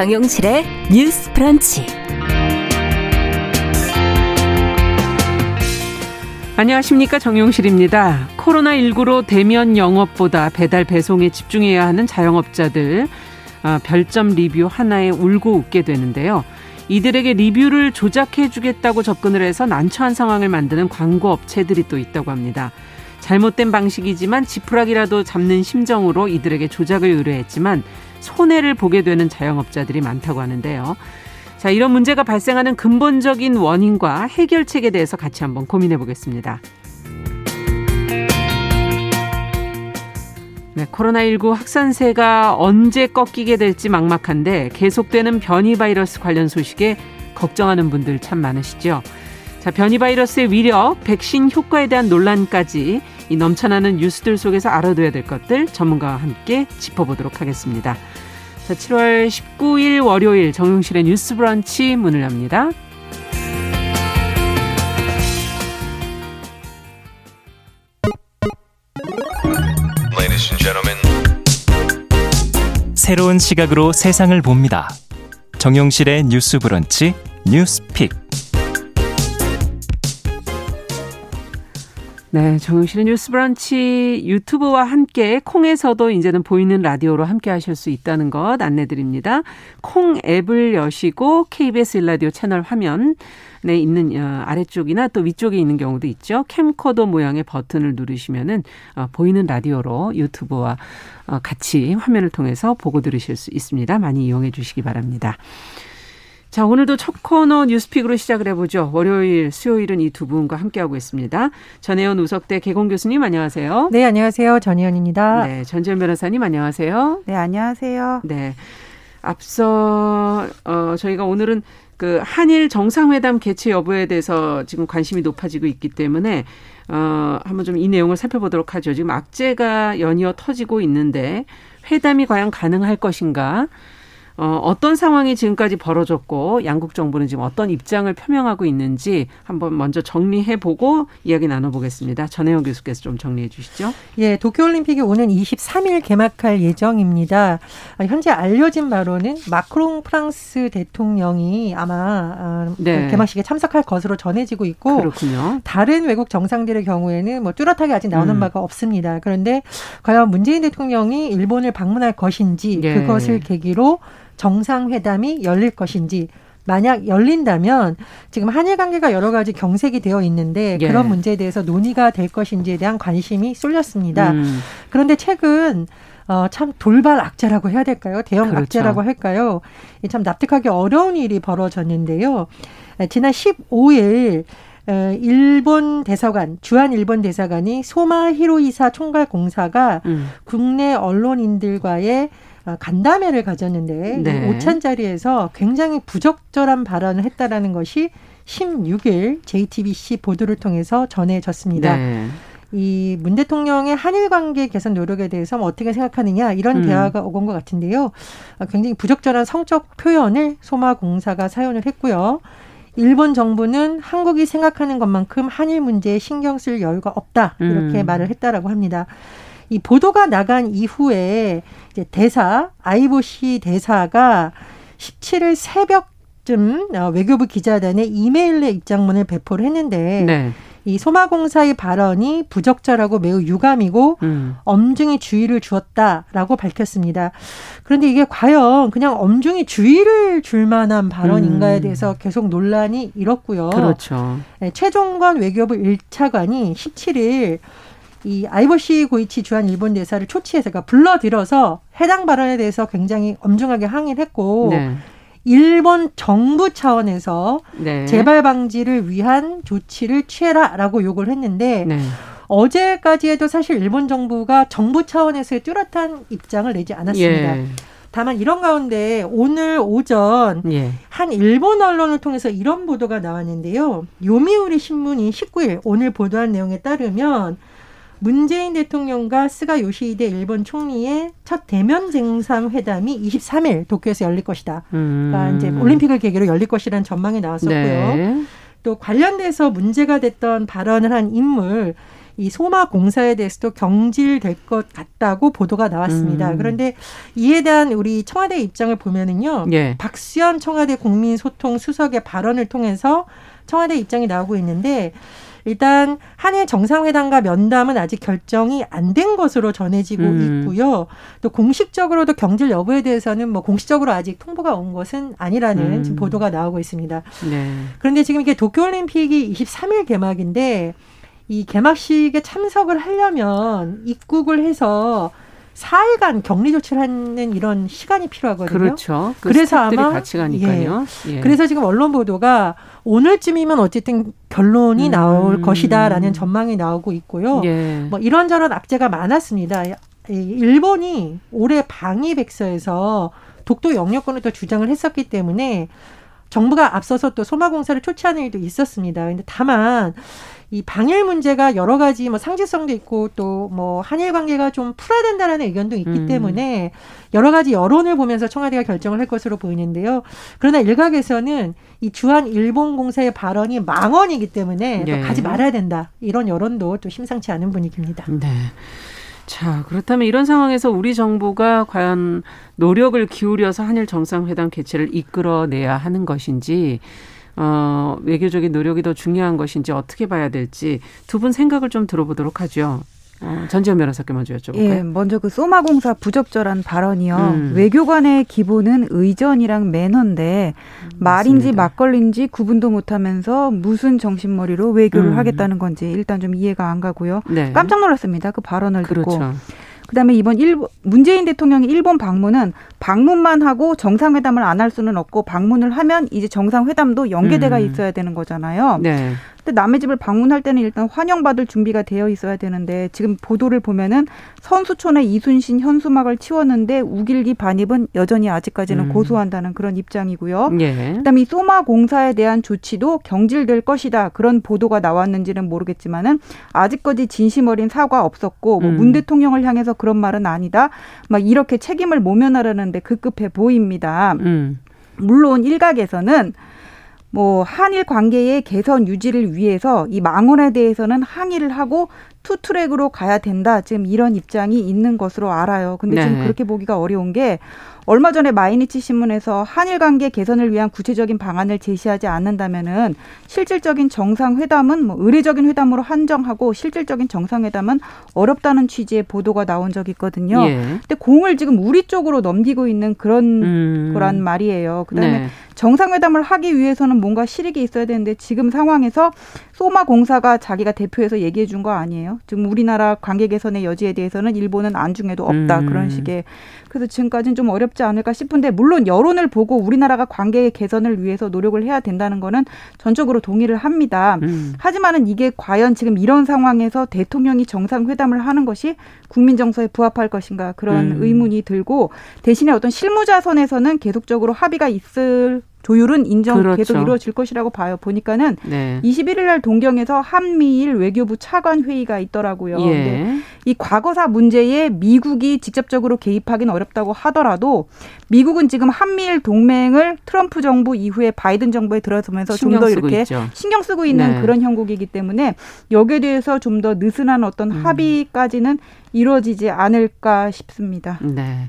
정용실의 뉴스 프런치. 안녕하십니까 정용실입니다. 코로나19로 대면 영업보다 배달 배송에 집중해야 하는 자영업자들 아, 별점 리뷰 하나에 울고 웃게 되는데요. 이들에게 리뷰를 조작해 주겠다고 접근을 해서 난처한 상황을 만드는 광고 업체들이 또 있다고 합니다. 잘못된 방식이지만 지푸라기라도 잡는 심정으로 이들에게 조작을 의뢰했지만 손해를 보게 되는 자영업자들이 많다고 하는데요. 자, 이런 문제가 발생하는 근본적인 원인과 해결책에 대해서 같이 한번 고민해 보겠습니다. 네, 코로나19 확산세가 언제 꺾이게 될지 막막한데 계속되는 변이 바이러스 관련 소식에 걱정하는 분들 참 많으시죠. 자, 변이 바이러스의 위력, 백신 효과에 대한 논란까지 이 넘쳐나는 뉴스들 속에서 알아둬야 될 것들 전문가와 함께 짚어보도록 하겠습니다. 자, 7월 19일 월요일 정용실의 뉴스 브런치 문을 엽니다. 새로운 시각으로 세상을 봅니다. 정용실의 뉴스 브런치 뉴스픽. 네, 정용실의 뉴스 브런치 유튜브와 함께 콩에서도 이제는 보이는 라디오로 함께 하실 수 있다는 것 안내 드립니다. 콩 앱을 여시고 KBS 일라디오 채널 화면에 있는 어, 아래쪽이나 또 위쪽에 있는 경우도 있죠. 캠코더 모양의 버튼을 누르시면은 어, 보이는 라디오로 유튜브와 어, 같이 화면을 통해서 보고 들으실 수 있습니다. 많이 이용해 주시기 바랍니다. 자, 오늘도 첫 코너 뉴스픽으로 시작을 해보죠. 월요일, 수요일은 이 두 분과 함께하고 있습니다. 전혜연 우석대 개공 교수님 안녕하세요. 네, 안녕하세요. 전혜연입니다. 네, 전지현 변호사님 안녕하세요. 네, 안녕하세요. 네. 앞서 어 저희가 오늘은 그 한일 정상회담 개최 여부에 대해서 지금 관심이 높아지고 있기 때문에 어 한번 좀 이 내용을 살펴보도록 하죠. 지금 악재가 연이어 터지고 있는데 회담이 과연 가능할 것인가? 어, 어떤 상황이 지금까지 벌어졌고 양국 정부는 지금 어떤 입장을 표명하고 있는지 한번 먼저 정리해 보고 이야기 나눠보겠습니다. 전혜영 교수께서 좀 정리해 주시죠. 예, 도쿄올림픽이 오는 23일 개막할 예정입니다. 아, 현재 알려진 바로는 마크롱 프랑스 대통령이 아마 아, 네. 개막식에 참석할 것으로 전해지고 있고 그렇군요. 다른 외국 정상들의 경우에는 뭐 뚜렷하게 아직 나오는 음. 바가 없습니다. 그런데 과연 문재인 대통령이 일본을 방문할 것인지 예. 그것을 계기로 정상회담이 열릴 것인지 만약 열린다면 지금 한일 관계가 여러 가지 경색이 되어 있는데 예. 그런 문제에 대해서 논의가 될 것인지에 대한 관심이 쏠렸습니다. 음. 그런데 최근 어, 참 돌발 악재라고 해야 될까요? 대형 그렇죠. 악재라고 할까요? 참 납득하기 어려운 일이 벌어졌는데요. 지난 15일 일본 대사관 주한 일본 대사관이 소마 히로이사 총괄 공사가 음. 국내 언론인들과의 어, 간담회를 가졌는데 네. 오찬 자리에서 굉장히 부적절한 발언을 했다라는 것이 16일 JTBC 보도를 통해서 전해졌습니다. 네. 이문 대통령의 한일 관계 개선 노력에 대해서 뭐 어떻게 생각하느냐 이런 음. 대화가 오건 것 같은데요. 어, 굉장히 부적절한 성적 표현을 소마공사가 사용을 했고요. 일본 정부는 한국이 생각하는 것만큼 한일 문제에 신경 쓸 여유가 없다 이렇게 음. 말을 했다라고 합니다. 이 보도가 나간 이후에 이제 대사 아이보시 대사가 17일 새벽쯤 어, 외교부 기자단에 이메일의 입장문을 배포를 했는데 네. 이 소마공사의 발언이 부적절하고 매우 유감이고 음. 엄중히 주의를 주었다라고 밝혔습니다. 그런데 이게 과연 그냥 엄중히 주의를 줄 만한 발언인가에 음. 대해서 계속 논란이 일었고요. 그렇죠. 네, 최종관 외교부 1차관이 17일 이 아이보시 고이치 주한 일본 대사를 초치해서 그러니까 불러들여서 해당 발언에 대해서 굉장히 엄중하게 항의를 했고 네. 일본 정부 차원에서 네. 재발 방지를 위한 조치를 취해라라고 요구를 했는데 네. 어제까지 해도 사실 일본 정부가 정부 차원에서의 뚜렷한 입장을 내지 않았습니다. 예. 다만 이런 가운데 오늘 오전 예. 한 일본 언론을 통해서 이런 보도가 나왔는데요. 요미우리 신문이 19일 오늘 보도한 내용에 따르면 문재인 대통령과 스가 요시히데 일본 총리의 첫 대면 정상 회담이 23일 도쿄에서 열릴 것이다. 음. 그러니까 이제 올림픽을 계기로 열릴 것이라는 전망이 나왔었고요. 네. 또 관련돼서 문제가 됐던 발언을 한 인물 이 소마 공사에 대해서도 경질될 것 같다고 보도가 나왔습니다. 음. 그런데 이에 대한 우리 청와대 입장을 보면은요. 예. 박수현 청와대 국민소통 수석의 발언을 통해서 청와대 입장이 나오고 있는데 일단 한일 정상회담과 면담은 아직 결정이 안 된 것으로 전해지고 음. 있고요. 또 공식적으로도 경질 여부에 대해서는 뭐 공식적으로 아직 통보가 온 것은 아니라는 음. 지금 보도가 나오고 있습니다. 네. 그런데 지금 이게 도쿄올림픽이 23일 개막인데 이 개막식에 참석을 하려면 입국을 해서 4일간 격리 조치를 하는 이런 시간이 필요하거든요. 그렇죠. 그 그래서 아마 같이 가니까요. 예. 예. 그래서 지금 언론 보도가 오늘쯤이면 어쨌든 결론이 음. 나올 것이다라는 전망이 나오고 있고요. 예. 뭐 이런저런 악재가 많았습니다. 일본이 올해 방위 백서에서 독도 영역권을 또 주장을 했었기 때문에 정부가 앞서서 또 소마 공사를 초치하는 일도 있었습니다. 근데 다만 이 방일 문제가 여러 가지 뭐 상징성도 있고 또 뭐 한일 관계가 좀 풀어야 된다라는 의견도 있기 음. 때문에 여러 가지 여론을 보면서 청와대가 결정을 할 것으로 보이는데요. 그러나 일각에서는 이 주한 일본 공사의 발언이 망언이기 때문에 네. 가지 말아야 된다 이런 여론도 또 심상치 않은 분위기입니다. 네. 자, 그렇다면 이런 상황에서 우리 정부가 과연 노력을 기울여서 한일 정상회담 개최를 이끌어내야 하는 것인지 어, 외교적인 노력이 더 중요한 것인지 어떻게 봐야 될지 두 분 생각을 좀 들어보도록 하죠. 어, 전지현 변호사께 먼저 여쭤볼까요? 예, 먼저 그 소마 공사 부적절한 발언이요. 음. 외교관의 기본은 의전이랑 매너인데 음, 말인지 막걸리인지 구분도 못하면서 무슨 정신머리로 외교를 음. 하겠다는 건지 일단 좀 이해가 안 가고요. 네. 깜짝 놀랐습니다. 그 발언을 그렇죠. 듣고. 그다음에 이번 일본 문재인 대통령이 일본 방문은 방문만 하고 정상회담을 안 할 수는 없고 방문을 하면 이제 정상회담도 연계돼가 음. 있어야 되는 거잖아요. 네. 근데 남의 집을 방문할 때는 일단 환영받을 준비가 되어 있어야 되는데 지금 보도를 보면은 선수촌의 이순신 현수막을 치웠는데 우길기 반입은 여전히 아직까지는 음. 고수한다는 그런 입장이고요. 예. 그다음에 이 소마 공사에 대한 조치도 경질될 것이다 그런 보도가 나왔는지는 모르겠지만은 아직까지 진심 어린 사과 없었고 뭐문 음. 대통령을 향해서 그런 말은 아니다. 막 이렇게 책임을 모면하려는 데 급급해 보입니다. 음. 물론 일각에서는 뭐 한일 관계의 개선 유지를 위해서 이 망언에 대해서는 항의를 하고 two track으로 가야 된다. 지금 이런 입장이 있는 것으로 알아요. 근데 네. 지금 그렇게 보기가 어려운 게 얼마 전에 마이니치 신문에서 한일 관계 개선을 위한 구체적인 방안을 제시하지 않는다면은 실질적인 정상회담은 뭐 의례적인 회담으로 한정하고 실질적인 정상회담은 어렵다는 취지의 보도가 나온 적이 있거든요. 예. 근데 공을 지금 우리 쪽으로 넘기고 있는 그런 음. 거란 말이에요. 그다음에 네. 정상회담을 하기 위해서는 뭔가 실익이 있어야 되는데 지금 상황에서 소마 공사가 자기가 대표해서 얘기해 준 거 아니에요. 지금 우리나라 관계 개선의 여지에 대해서는 일본은 안중에도 없다. 음. 그런 식의 그래서 지금까지는 좀 어렵지 않을까 싶은데 물론 여론을 보고 우리나라가 관계 개선을 위해서 노력을 해야 된다는 거는 전적으로 동의를 합니다. 음. 하지만은 이게 과연 지금 이런 상황에서 대통령이 정상회담을 하는 것이 국민 정서에 부합할 것인가 그런 음. 의문이 들고 대신에 어떤 실무자선에서는 계속적으로 합의가 있을 조율은 인정 그렇죠. 계속 이루어질 것이라고 봐요. 보니까는 네. 21일 날 동경에서 한미일 외교부 차관 회의가 있더라고요. 예. 근데 이 과거사 문제에 미국이 직접적으로 개입하기는 어렵다고 하더라도 미국은 지금 한미일 동맹을 트럼프 정부 이후에 바이든 정부에 들어서면서 좀 더 이렇게 있죠. 신경 쓰고 있는 네. 그런 형국이기 때문에 여기에 대해서 좀 더 느슨한 어떤 음. 합의까지는 이루어지지 않을까 싶습니다. 네.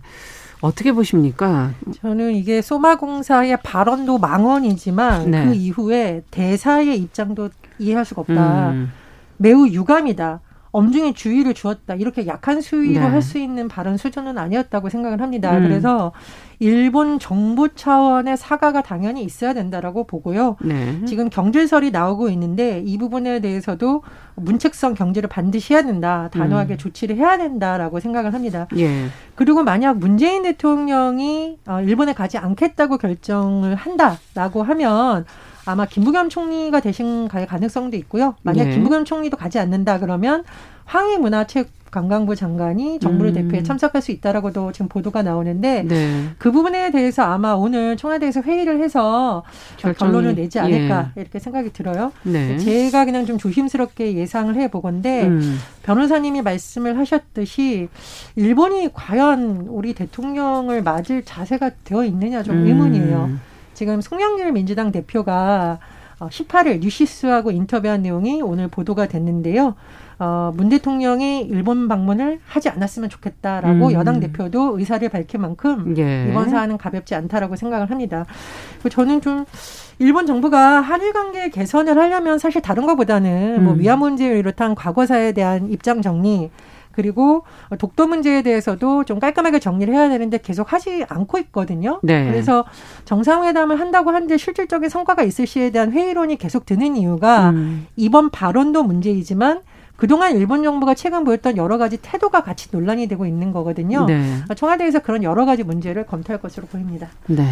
어떻게 보십니까? 저는 이게 소마공사의 발언도 망언이지만 네. 그 이후에 대사의 입장도 이해할 수가 없다. 음. 매우 유감이다. 엄중히 주의를 주었다. 이렇게 약한 수위로 네. 할수 있는 발언 수준은 아니었다고 생각을 합니다. 음. 그래서 일본 정부 차원의 사과가 당연히 있어야 된다라고 보고요. 네. 지금 경질설이 나오고 있는데 이 부분에 대해서도 문책성 경제를 반드시 해야 된다. 단호하게 음. 조치를 해야 된다라고 생각을 합니다. 예. 그리고 만약 문재인 대통령이 어, 일본에 가지 않겠다고 결정을 한다라고 하면 아마 김부겸 총리가 대신 갈 가능성도 있고요. 만약 네. 김부겸 총리도 가지 않는다 그러면 황희문화체육관광부 장관이 정부를 음. 대표해 참석할 수 있다라고도 지금 보도가 나오는데 네. 그 부분에 대해서 아마 오늘 청와대에서 회의를 해서 결정이, 결론을 내지 않을까 예. 이렇게 생각이 들어요. 네. 제가 그냥 좀 조심스럽게 예상을 해 보건데 음. 변호사님이 말씀을 하셨듯이 일본이 과연 우리 대통령을 맞을 자세가 되어 있느냐 좀 음. 의문이에요. 지금 송영길 민주당 대표가 18일 어, 뉴시스하고 인터뷰한 내용이 오늘 보도가 됐는데요. 어, 문 대통령이 일본 방문을 하지 않았으면 좋겠다라고 음. 여당 대표도 의사를 밝힌 만큼 예. 이번 사안은 가볍지 않다라고 생각을 합니다. 저는 좀 일본 정부가 한일 관계 개선을 하려면 사실 다른 것보다는 뭐 음. 뭐 위안 문제를 비롯한 과거사에 대한 입장 정리 그리고 독도 문제에 대해서도 좀 깔끔하게 정리를 해야 되는데 계속 하지 않고 있거든요. 네. 그래서 정상회담을 한다고 하는데 실질적인 성과가 있을 시에 대한 회의론이 계속 드는 이유가 음. 이번 발언도 문제이지만 그동안 일본 정부가 최근 보였던 여러 가지 태도가 같이 논란이 되고 있는 거거든요. 네. 청와대에서 그런 여러 가지 문제를 검토할 것으로 보입니다. 네.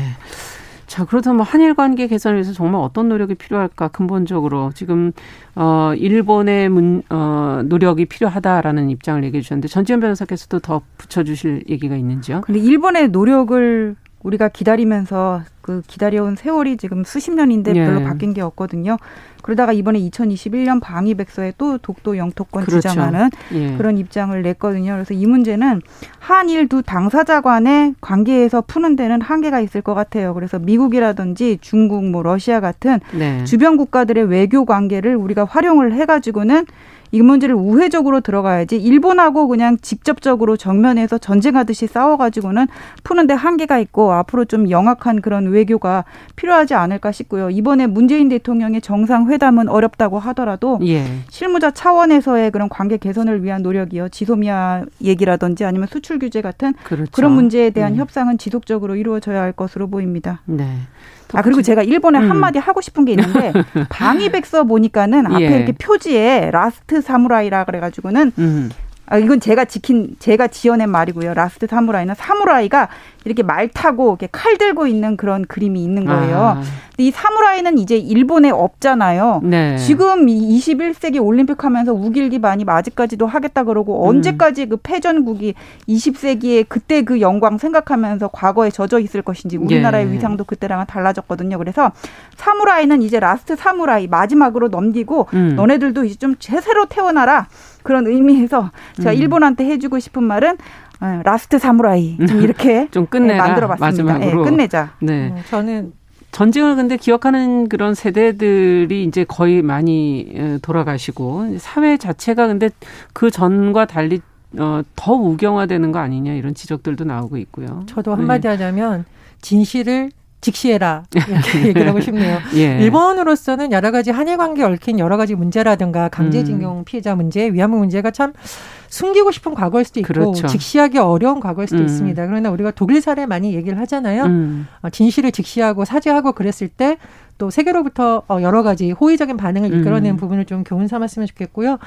자, 그렇다면 뭐 한일 관계 개선을 위해서 정말 어떤 노력이 필요할까 근본적으로 지금 어 일본의 문, 어 노력이 필요하다라는 입장을 얘기해 주셨는데 전지현 변호사께서도 더 붙여 주실 얘기가 있는지요? 근데 일본의 노력을 우리가 기다리면서 그 기다려온 세월이 지금 수십 년인데 예. 별로 바뀐 게 없거든요. 그러다가 이번에 2021년 방위백서에 또 독도 영토권 그렇죠. 주장하는 예. 그런 입장을 냈거든요. 그래서 이 문제는 한일 두 당사자 간의 관계에서 푸는 데는 한계가 있을 것 같아요. 그래서 미국이라든지 중국, 뭐 러시아 같은 네. 주변 국가들의 외교 관계를 우리가 활용을 해가지고는 이 문제를 우회적으로 들어가야지 일본하고 그냥 직접적으로 정면에서 전쟁하듯이 싸워가지고는 푸는데 한계가 있고 앞으로 좀 영악한 그런 외교가 필요하지 않을까 싶고요. 이번에 문재인 대통령의 정상회담은 어렵다고 하더라도 예. 실무자 차원에서의 그런 관계 개선을 위한 노력이요. 지소미아 얘기라든지 아니면 수출 규제 같은 그렇죠. 그런 문제에 대한 음. 협상은 지속적으로 이루어져야 할 것으로 보입니다. 네. 아 그리고 제가 일본에 음. 한마디 하고 싶은 게 있는데 방위백서 보니까는 앞에 예. 이렇게 표지에 last 사무라이라 그래가지고는 음. 아, 이건 제가 지킨, 제가 지어낸 말이고요. last 사무라이는 사무라이가 이렇게 말 타고 이렇게 칼 들고 있는 그런 그림이 있는 거예요. 아. 근데 이 사무라이는 이제 일본에 없잖아요. 네. 지금 21세기 올림픽 하면서 욱일기 반입 아직까지도 하겠다 그러고 음. 언제까지 그 패전국이 20세기에 그때 그 영광 생각하면서 과거에 젖어 있을 것인지 우리나라의 예. 위상도 그때랑은 달라졌거든요. 그래서 사무라이는 이제 last 사무라이 마지막으로 넘기고 음. 너네들도 이제 좀 제대로 깨어나라. 그런 의미에서 제가 음. 일본한테 해주고 싶은 말은 어, last 사무라이 좀 이렇게 좀 끝내 네, 만들어봤습니다. 네, 끝내자. 네, 음, 저는 전쟁을 근데 기억하는 그런 세대들이 이제 거의 많이 돌아가시고 사회 자체가 근데 그 전과 달리 어, 더 우경화되는 거 아니냐 이런 지적들도 나오고 있고요. 저도 한마디 네. 하자면 진실을 직시해라 이렇게 얘기를 하고 싶네요. 예. 일본으로서는 여러 가지 한일 관계 얽힌 여러 가지 문제라든가 강제징용 음. 피해자 문제, 위안부 문제가 참 숨기고 싶은 과거일 수도 있고 그렇죠. 직시하기 어려운 과거일 수도 음. 있습니다. 그러나 우리가 독일 사례 많이 얘기를 하잖아요. 음. 어, 진실을 직시하고 사죄하고 그랬을 때 또 세계로부터 어, 여러 가지 호의적인 반응을 이끌어내는 음. 부분을 좀 교훈 삼았으면 좋겠고요.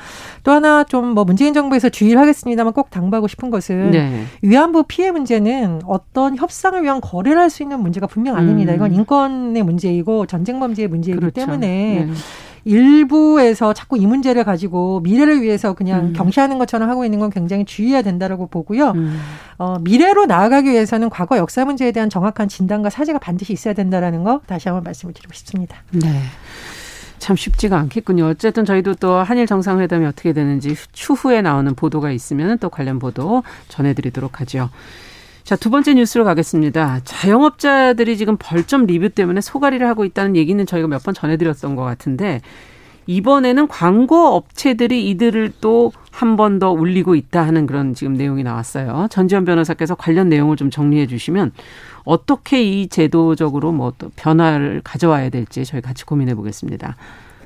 또 하나 좀 뭐 문재인 정부에서 주의를 하겠습니다만 꼭 당부하고 싶은 것은 네. 위안부 피해 문제는 어떤 협상을 위한 거래를 할 수 있는 문제가 분명 아닙니다. 음. 이건 인권의 문제이고 전쟁 범죄의 문제이기 그렇죠. 때문에 네. 일부에서 자꾸 이 문제를 가지고 미래를 위해서 그냥 음. 경시하는 것처럼 하고 있는 건 굉장히 주의해야 된다라고 보고요. 음. 어, 미래로 나아가기 위해서는 과거 역사 문제에 대한 정확한 진단과 사죄가 반드시 있어야 된다라는 거 다시 한번 말씀을 드리고 싶습니다. 네. 참 쉽지가 않겠군요. 어쨌든 저희도 또 한일 정상회담이 어떻게 되는지 추후에 나오는 보도가 있으면 또 관련 보도 전해드리도록 하죠. 자, 두 번째 뉴스로 가겠습니다. 자영업자들이 지금 벌점 리뷰 때문에 소가리를 하고 있다는 얘기는 저희가 몇 번 전해드렸던 것 같은데 이번에는 광고 업체들이 이들을 또 한 번 더 울리고 있다 하는 그런 지금 내용이 나왔어요. 전지현 변호사께서 관련 내용을 좀 정리해 주시면 어떻게 이 제도적으로 뭐 또 변화를 가져와야 될지 저희 같이 고민해 보겠습니다.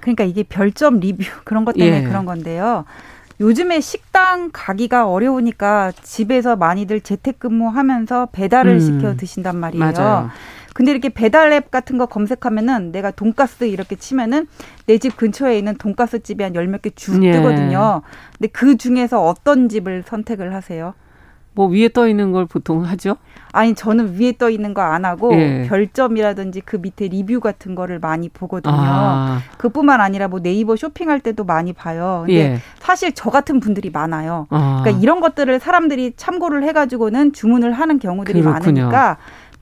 그러니까 이게 별점 리뷰 그런 것 때문에 예. 그런 건데요. 요즘에 식당 가기가 어려우니까 집에서 많이들 재택근무하면서 배달을 음. 시켜 드신단 말이에요. 맞아요. 근데 이렇게 배달 앱 같은 거 검색하면은 내가 돈가스 이렇게 치면은 내 집 근처에 있는 돈가스 집이 한 열 몇 개쭉 예. 뜨거든요. 근데 그 중에서 어떤 집을 선택을 하세요? 뭐 위에 떠 있는 걸 보통 하죠? 아니 저는 위에 떠 있는 거 안 하고 예. 별점이라든지 그 밑에 리뷰 같은 거를 많이 보거든요. 아. 그뿐만 아니라 뭐 네이버 쇼핑할 때도 많이 봐요. 근데 예. 사실 저 같은 분들이 많아요. 아. 그러니까 이런 것들을 사람들이 참고를 해가지고는 주문을 하는 경우들이 그렇군요. 많으니까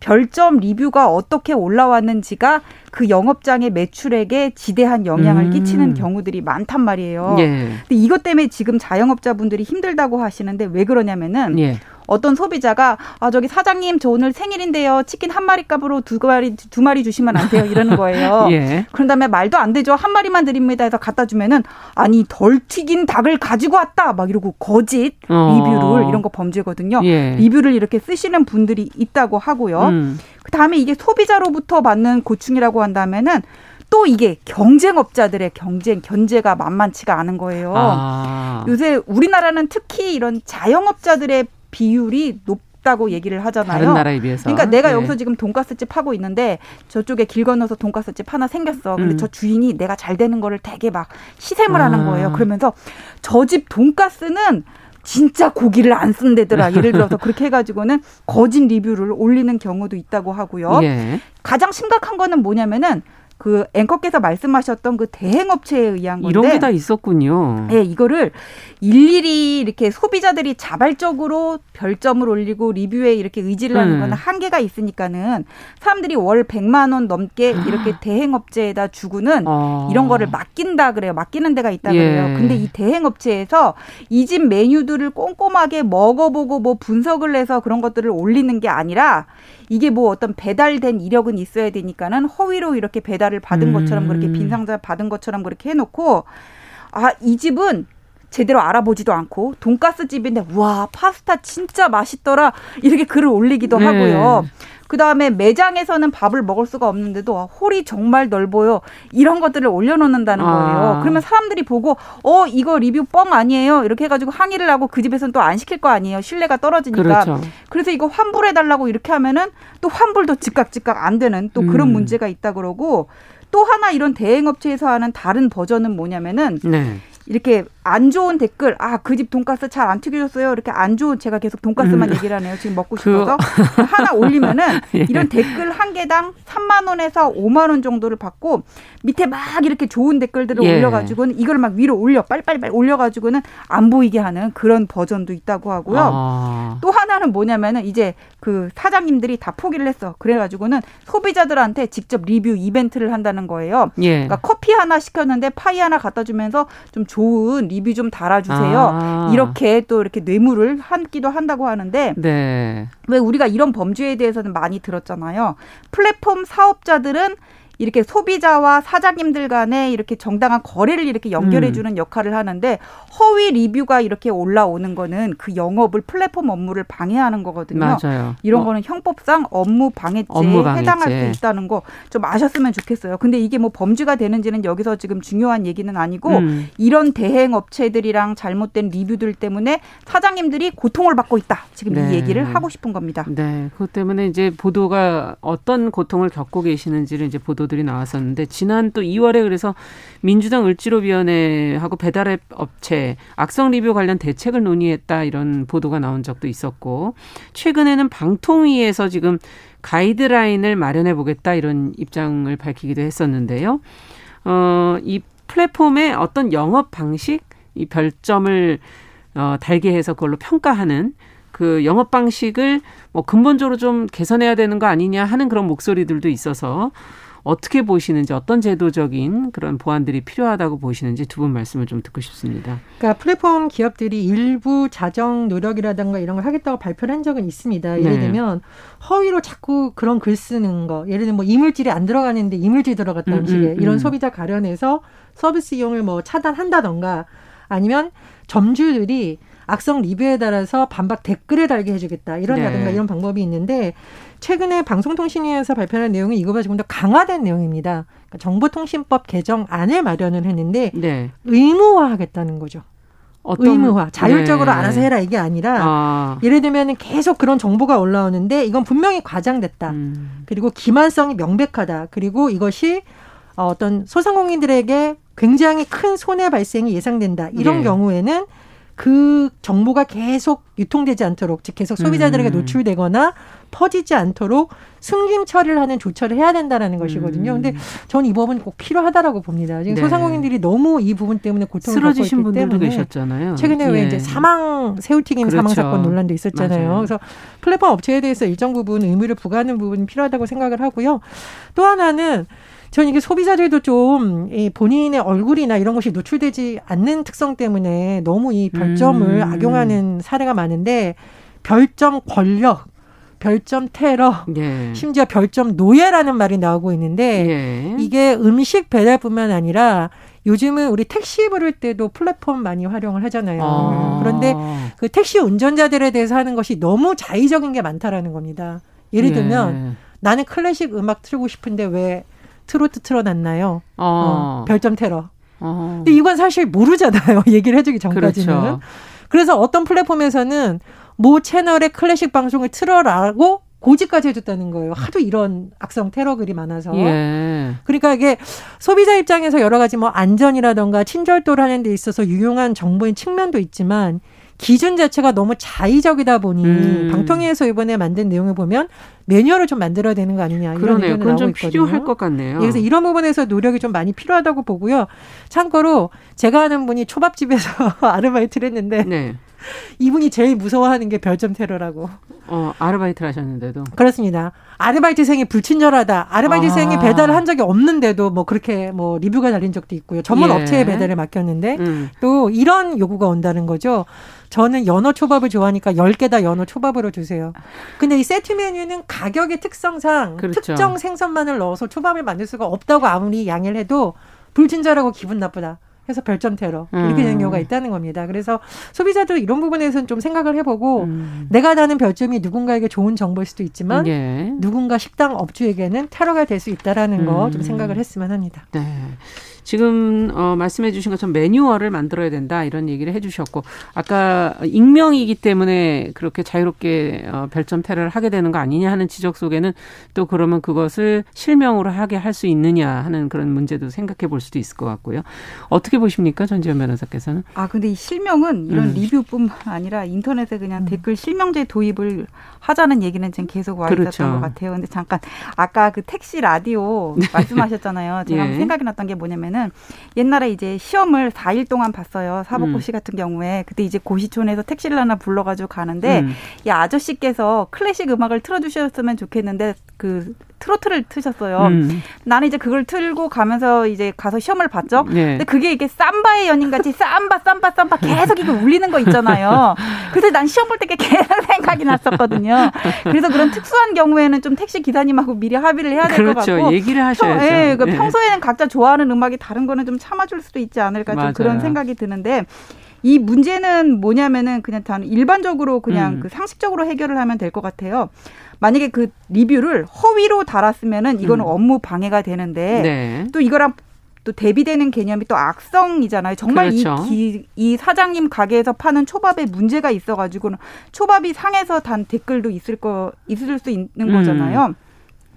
별점 리뷰가 어떻게 올라왔는지가 그 영업장의 매출액에 지대한 영향을 음. 끼치는 경우들이 많단 말이에요. 예. 근데 이것 때문에 지금 자영업자분들이 힘들다고 하시는데 왜 그러냐면은 예. 어떤 소비자가 아 저기 사장님 저 오늘 생일인데요 치킨 한 마리 값으로 두 마리 두 마리 주시면 안 돼요 이러는 거예요. 예. 그런 다음에 말도 안 되죠 한 마리만 드립니다 해서 갖다 주면은 아니 덜 튀긴 닭을 가지고 왔다 막 이러고 거짓 어. 리뷰를 이런 거 범죄거든요. 예. 리뷰를 이렇게 쓰시는 분들이 있다고 하고요. 음. 그 다음에 이게 소비자로부터 받는 고충이라고 한다면은 또 이게 경쟁업자들의 경쟁 견제가 만만치가 않은 거예요. 아. 요새 우리나라는 특히 이런 자영업자들의 비율이 높 다고 얘기를 하잖아요. 다른 나라에 비해서. 그러니까 내가 네. 여기서 지금 돈가스집 하고 있는데 저쪽에 길 건너서 돈가스집 하나 생겼어. 근데 음. 저 주인이 내가 잘 되는 거를 되게 막 시샘을 아. 하는 거예요. 그러면서 저 집 돈가스는 진짜 고기를 안 쓴대더라. 예를 들어서 그렇게 해가지고는 거짓 리뷰를 올리는 경우도 있다고 하고요. 예. 가장 심각한 거는 뭐냐면은 그 앵커께서 말씀하셨던 그 대행업체에 의한 건데 이런 게 다 있었군요. 네, 이거를 일일이 이렇게 소비자들이 자발적으로 별점을 올리고 리뷰에 이렇게 의지를 하는 음. 건 한계가 있으니까는 사람들이 월 100만 원 넘게 이렇게 대행업체에다 주고는 어. 이런 거를 맡긴다 그래요. 맡기는 데가 있다 그래요. 예. 근데 이 대행업체에서 이 집 메뉴들을 꼼꼼하게 먹어보고 뭐 분석을 해서 그런 것들을 올리는 게 아니라 이게 뭐 어떤 배달된 이력은 있어야 되니까는 허위로 이렇게 배달을 받은 것처럼 그렇게 음. 빈 상자 받은 것처럼 그렇게 해놓고 아 이 집은 제대로 알아보지도 않고 돈가스 집인데 와 파스타 진짜 맛있더라 이렇게 글을 올리기도 네. 하고요. 그 다음에 매장에서는 밥을 먹을 수가 없는데도 홀이 정말 넓어요. 이런 것들을 올려놓는다는 거예요. 아. 그러면 사람들이 보고 어 이거 리뷰 뻥 아니에요. 이렇게 해가지고 항의를 하고 그 집에서는 또 안 시킬 거 아니에요. 신뢰가 떨어지니까. 그렇죠. 그래서 이거 환불해달라고 이렇게 하면은 또 환불도 즉각 즉각 안 되는 또 그런 음. 문제가 있다 그러고 또 하나 이런 대행업체에서 하는 다른 버전은 뭐냐면은 네. 이렇게 안 좋은 댓글 아 그 집 돈가스 잘 안 튀겨졌어요 이렇게 안 좋은 제가 계속 돈가스만 음. 얘기를 하네요 지금 먹고 싶어서 그... 하나 올리면은 예. 이런 댓글 한 개당 3만 원에서 5만 원 정도를 받고 밑에 막 이렇게 좋은 댓글들을 예. 올려가지고는 이걸 막 위로 올려 빨리빨리 올려가지고는 안 보이게 하는 그런 버전도 있다고 하고요 아... 또 하나는 뭐냐면은 이제 그 사장님들이 다 포기를 했어 그래가지고는 소비자들한테 직접 리뷰 이벤트를 한다는 거예요 예. 그러니까 커피 하나 시켰는데 파이 하나 갖다 주면서 좀 좋은 리뷰 좀 달아주세요. 아. 이렇게 또 이렇게 뇌물을 한기도 한다고 하는데 네. 왜 우리가 이런 범죄에 대해서는 많이 들었잖아요. 플랫폼 사업자들은 이렇게 소비자와 사장님들 간에 이렇게 정당한 거래를 이렇게 연결해 주는 음. 역할을 하는데 허위 리뷰가 이렇게 올라오는 거는 그 영업을 플랫폼 업무를 방해하는 거거든요. 맞아요. 이런 어. 거는 형법상 업무 방해죄에 업무 방해죄. 해당할 수 있다는 거 좀 아셨으면 좋겠어요. 근데 이게 뭐 범죄가 되는지는 여기서 지금 중요한 얘기는 아니고 음. 이런 대행 업체들이랑 잘못된 리뷰들 때문에 사장님들이 고통을 받고 있다. 지금 네. 이 얘기를 하고 싶은 겁니다. 네. 그것 때문에 이제 보도가 어떤 고통을 겪고 계시는지를 이제 보도 보도들이 나왔었는데 지난 또 2월에 그래서 민주당 을지로위원회하고 배달앱 업체 악성 리뷰 관련 대책을 논의했다 이런 보도가 나온 적도 있었고 최근에는 방통위에서 지금 가이드라인을 마련해 보겠다 이런 입장을 밝히기도 했었는데요. 어, 이 플랫폼의 어떤 영업 방식, 이 별점을 어, 달게 해서 그걸로 평가하는 그 영업 방식을 뭐 근본적으로 좀 개선해야 되는 거 아니냐 하는 그런 목소리들도 있어서 어떻게 보시는지 어떤 제도적인 그런 보완들이 필요하다고 보시는지 두 분 말씀을 좀 듣고 싶습니다. 그러니까 플랫폼 기업들이 일부 자정 노력이라든가 이런 걸 하겠다고 발표를 한 적은 있습니다. 예를 네. 들면 허위로 자꾸 그런 글 쓰는 거, 예를 들면 뭐 이물질이 안 들어가는데 이물질 들어갔다는 음, 식의 음, 이런 음. 소비자 가련해서 서비스 이용을 뭐 차단한다던가 아니면 점주들이 악성 리뷰에 따라서 반박 댓글을 달게 해주겠다 이런다든가 네. 이런 방법이 있는데 최근에 방송통신위에서 발표한 내용은 이거보다 조금 더 강화된 내용입니다. 그러니까 정보통신법 개정안을 마련을 했는데 네. 의무화하겠다는 거죠. 의무화, 자율적으로 네. 알아서 해라 이게 아니라 아. 예를 들면 계속 그런 정보가 올라오는데 이건 분명히 과장됐다. 음. 그리고 기만성이 명백하다. 그리고 이것이 어떤 소상공인들에게 굉장히 큰 손해 발생이 예상된다. 이런 네. 경우에는 그 정보가 계속 유통되지 않도록 즉 계속 소비자들에게 음. 노출되거나 퍼지지 않도록 승진 처리를 하는 조처를 해야 된다라는 것이거든요. 음. 근데 저는 이 법은 꼭 필요하다라고 봅니다. 지금 네. 소상공인들이 너무 이 부분 때문에 고통을 받고 있기 때문에 계셨잖아요. 최근에 예. 왜 이제 사망 새우튀김 그렇죠. 사망 사건 논란도 있었잖아요. 맞아요. 그래서 플랫폼 업체에 대해서 일정 부분 의무를 부과하는 부분이 필요하다고 생각을 하고요. 또 하나는 저는 이게 소비자들도 좀 이 본인의 얼굴이나 이런 것이 노출되지 않는 특성 때문에 너무 이 별점을 음. 악용하는 사례가 많은데 별점 권력, 별점 테러, 예. 심지어 별점 노예라는 말이 나오고 있는데 예. 이게 음식 배달뿐만 아니라 요즘은 우리 택시 부를 때도 플랫폼 많이 활용을 하잖아요. 아. 그런데 그 택시 운전자들에 대해서 하는 것이 너무 자의적인 게 많다라는 겁니다. 예를 예. 들면 예. 나는 클래식 음악 틀고 싶은데 왜 트로트 틀어놨나요? 어. 어, 별점 테러. 어. 근데 이건 사실 모르잖아요. 얘기를 해주기 전까지는. 그렇죠. 그래서 어떤 플랫폼에서는 모 채널의 클래식 방송을 틀어라고 고지까지 해줬다는 거예요. 하도 이런 악성 테러 글이 많아서. 예. 그러니까 이게 소비자 입장에서 여러 가지 뭐 안전이라던가 친절도를 하는 데 있어서 유용한 정보인 측면도 있지만 기준 자체가 너무 자의적이다 보니 음. 방통위에서 이번에 만든 내용을 보면 매뉴얼을 좀 만들어야 되는 거 아니냐 이런 의견이 나오고 좀 있거든요. 필요할 것 같네요. 예, 그래서 이런 부분에서 노력이 좀 많이 필요하다고 보고요. 참고로 제가 아는 분이 초밥집에서 아르바이트를 했는데 네. 이분이 제일 무서워하는 게 별점 테러라고. 어, 아르바이트를 하셨는데도. 그렇습니다. 아르바이트생이 불친절하다. 아르바이트생이 아. 배달을 한 적이 없는데도 뭐 그렇게 뭐 리뷰가 달린 적도 있고요. 전문 예. 업체에 배달을 맡겼는데 음. 또 이런 요구가 온다는 거죠. 저는 연어 초밥을 좋아하니까 10개 다 연어 초밥으로 주세요. 근데 이 세트 메뉴는 가격의 특성상 그렇죠. 특정 생선만을 넣어서 초밥을 만들 수가 없다고 아무리 양해를 해도 불친절하고 기분 나쁘다. 해서 별점 테러 이렇게 되는 음. 경우가 있다는 겁니다. 그래서 소비자도 이런 부분에서는 좀 생각을 해보고 음. 내가 다는 별점이 누군가에게 좋은 정보일 수도 있지만 예. 누군가 식당 업주에게는 테러가 될 수 있다라는 거좀 음. 생각을 했으면 합니다. 네. 지금 어, 말씀해 주신 것처럼 매뉴얼을 만들어야 된다 이런 얘기를 해 주셨고 아까 익명이기 때문에 그렇게 자유롭게 어, 별점 테러를 하게 되는 거 아니냐 하는 지적 속에는 또 그러면 그것을 실명으로 하게 할 수 있느냐 하는 그런 문제도 생각해 볼 수도 있을 것 같고요. 어떻게 보십니까? 전지현 변호사께서는? 아, 근데 이 실명은 이런 음. 리뷰뿐만 아니라 인터넷에 그냥 음. 댓글 실명제 도입을 하자는 얘기는 지금 계속 와 있었던 그렇죠. 것 같아요. 근데 잠깐 아까 그 택시 라디오 네. 말씀하셨잖아요. 제가 예. 생각이 났던 게 뭐냐면 뭐냐면은 옛날에 이제 시험을 4일 동안 봤어요. 사법고시 음. 같은 경우에. 그때 이제 고시촌에서 택시를 하나 불러가지고 가는데 음. 이 아저씨께서 클래식 음악을 틀어주셨으면 좋겠는데 그 트로트를 트셨어요. 음. 나는 이제 그걸 틀고 가면서 이제 가서 시험을 봤죠. 네. 근데 그게 이게 삼바의 연인같이 삼바 삼바 삼바 계속 이거 울리는 거 있잖아요. 그래서 난 시험 볼 때 계속 생각이 났었거든요. 그래서 그런 특수한 경우에는 좀 택시 기사님하고 미리 합의를 해야 될것 그렇죠. 같고. 얘기를 하셔야죠. 예, 그 네. 평소에는 각자 좋아하는 음악이 다른 거는 좀 참아줄 수도 있지 않을까 좀 그런 생각이 드는데 이 문제는 뭐냐면은 그냥 단 일반적으로 그냥 음. 그 상식적으로 해결을 하면 될 것 같아요. 만약에 그 리뷰를 허위로 달았으면은 이거는 음. 업무 방해가 되는데 네. 또 이거랑 또 대비되는 개념이 또 악성이잖아요. 정말 그렇죠. 이, 이 사장님 가게에서 파는 초밥에 문제가 있어가지고는 초밥이 상해서 단 댓글도 있을 거 있을 수 있는 음. 거잖아요.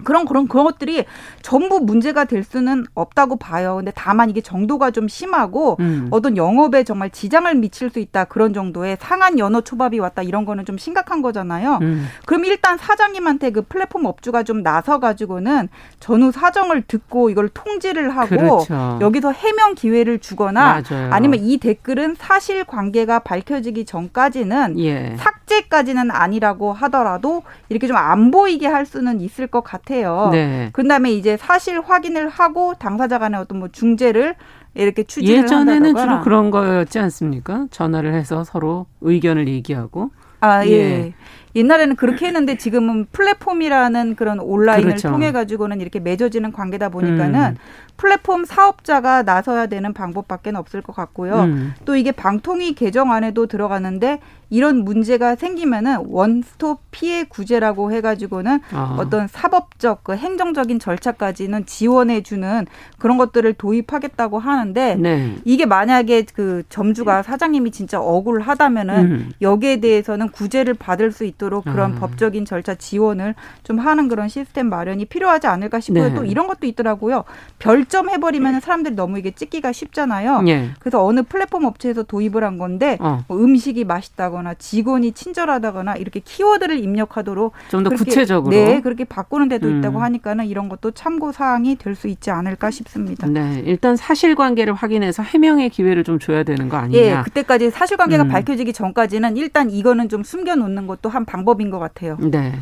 그런 그런 그런 것들이 전부 문제가 될 수는 없다고 봐요. 근데 다만 이게 정도가 좀 심하고 음. 어떤 영업에 정말 지장을 미칠 수 있다 그런 정도의 상한 연어 초밥이 왔다 이런 거는 좀 심각한 거잖아요. 음. 그럼 일단 사장님한테 그 플랫폼 업주가 좀 나서 가지고는 전후 사정을 듣고 이걸 통지를 하고 그렇죠. 여기서 해명 기회를 주거나 맞아요. 아니면 이 댓글은 사실 관계가 밝혀지기 전까지는 예. 삭제까지는 아니라고 하더라도 이렇게 좀 안 보이게 할 수는 있을 것 같아요. 같아요. 네. 그 다음에 이제 사실 확인을 하고 당사자 간의 어떤 뭐 중재를 이렇게 추진을 예전에는 주로 그런 거였지 않습니까? 전화를 해서 서로 의견을 얘기하고. 아, 예. 예. 옛날에는 그렇게 했는데 지금은 플랫폼이라는 그런 온라인을 그렇죠. 통해 가지고는 이렇게 맺어지는 관계다 보니까는 음. 플랫폼 사업자가 나서야 되는 방법밖에 없을 것 같고요. 음. 또 이게 방통위 개정 안에도 들어가는데 이런 문제가 생기면은 원스톱 피해 구제라고 해가지고는 아. 어떤 사법적 그 행정적인 절차까지는 지원해주는 그런 것들을 도입하겠다고 하는데 네. 이게 만약에 그 점주가 사장님이 진짜 억울하다면은 음. 여기에 대해서는 구제를 받을 수 있도록 그런 아. 법적인 절차 지원을 좀 하는 그런 시스템 마련이 필요하지 않을까 싶고요. 네. 또 이런 것도 있더라고요. 별점 해버리면 사람들이 너무 이게 찍기가 쉽잖아요. 네. 그래서 어느 플랫폼 업체에서 도입을 한 건데 어. 뭐 음식이 맛있다고 하다거나 직원이 친절하다거나 이렇게 키워드를 입력하도록 좀 더 구체적으로 네 그렇게 바꾸는 데도 음. 있다고 하니까는 이런 것도 참고 사항이 될 수 있지 않을까 싶습니다. 네, 일단 사실관계를 확인해서 해명의 기회를 좀 줘야 되는 거 아니냐? 예, 그때까지 사실관계가 음. 밝혀지기 전까지는 일단 이거는 좀 숨겨놓는 것도 한 방법인 것 같아요. 네.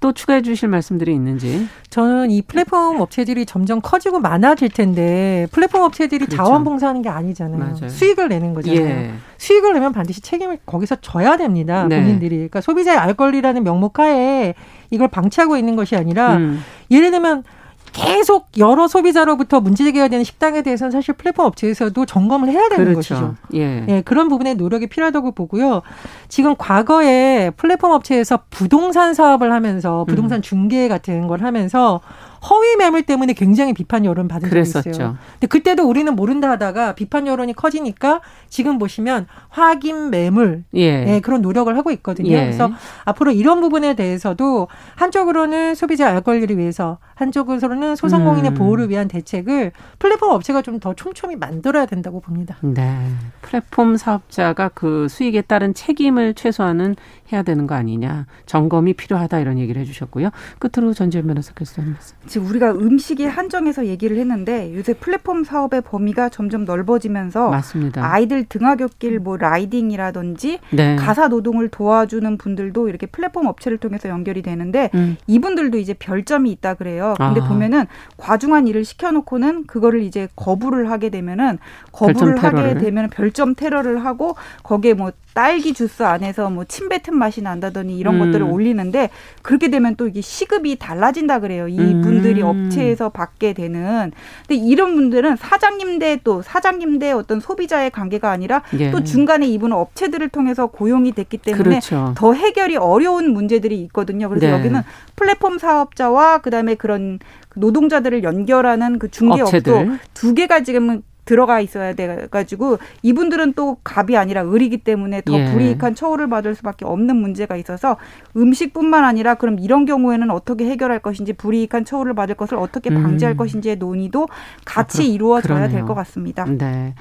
또 추가해 주실 말씀들이 있는지. 저는 이 플랫폼 업체들이 점점 커지고 많아질 텐데 플랫폼 업체들이 그렇죠. 자원봉사하는 게 아니잖아요. 맞아요. 수익을 내는 거잖아요. 예. 수익을 내면 반드시 책임을 거기서 져야 됩니다. 네. 본인들이. 그러니까 소비자의 알 권리라는 명목 하에 이걸 방치하고 있는 것이 아니라 음. 예를 들면 계속 여러 소비자로부터 문제 제기가 되는 식당에 대해서는 사실 플랫폼 업체에서도 점검을 해야 되는 그렇죠. 것이죠. 예. 예. 그런 부분에 노력이 필요하다고 보고요. 지금 과거에 플랫폼 업체에서 부동산 사업을 하면서 부동산 음. 중개 같은 걸 하면서 허위 매물 때문에 굉장히 비판 여론 받은 적이 있어요. 근데 그때도 우리는 모른다 하다가 비판 여론이 커지니까 지금 보시면 확인 매물 예. 네, 그런 노력을 하고 있거든요. 예. 그래서 앞으로 이런 부분에 대해서도 한쪽으로는 소비자 알 권리를 위해서 한쪽으로는 소상공인의 음. 보호를 위한 대책을 플랫폼 업체가 좀 더 촘촘히 만들어야 된다고 봅니다. 네. 플랫폼 사업자가 그 수익에 따른 책임을 최소한은 해야 되는 거 아니냐. 점검이 필요하다 이런 얘기를 해주셨고요. 끝으로 전지현 변호사께서 한 말씀. 지금 우리가 음식에 한정해서 얘기를 했는데 요새 플랫폼 사업의 범위가 점점 넓어지면서 맞습니다. 아이들 등하굣길 뭐 riding이라든지 네. 가사 노동을 도와주는 분들도 이렇게 플랫폼 업체를 통해서 연결이 되는데 음. 이분들도 이제 별점이 있다 그래요. 근데 아. 보면은 과중한 일을 시켜놓고는 그거를 이제 거부를 하게 되면은 거부를 하게 되면 별점 테러를 하고 거기에 뭐 딸기 주스 안에서 뭐 침 뱉은 맛이 난다더니 이런 음. 것들을 올리는데 그렇게 되면 또 이게 시급이 달라진다 그래요. 이 음. 분들이 업체에서 받게 되는. 근데 이런 분들은 사장님 대 또 사장님 대 어떤 소비자의 관계가 아니라 예. 또 중간에 이분은 업체들을 통해서 고용이 됐기 때문에 그렇죠. 더 해결이 어려운 문제들이 있거든요. 그래서 네. 여기는 플랫폼 사업자와 그다음에 그런 노동자들을 연결하는 그 중개업도 두 개가 지금은 들어가 있어야 돼 가지고 이분들은 또 갑이 아니라 을이기 때문에 더 예. 불이익한 처우를 받을 수밖에 없는 문제가 있어서 음식뿐만 아니라 그럼 이런 경우에는 어떻게 해결할 것인지 불이익한 처우를 받을 것을 어떻게 방지할 음. 것인지의 논의도 같이 아, 이루어져야 될 것 같습니다. 네.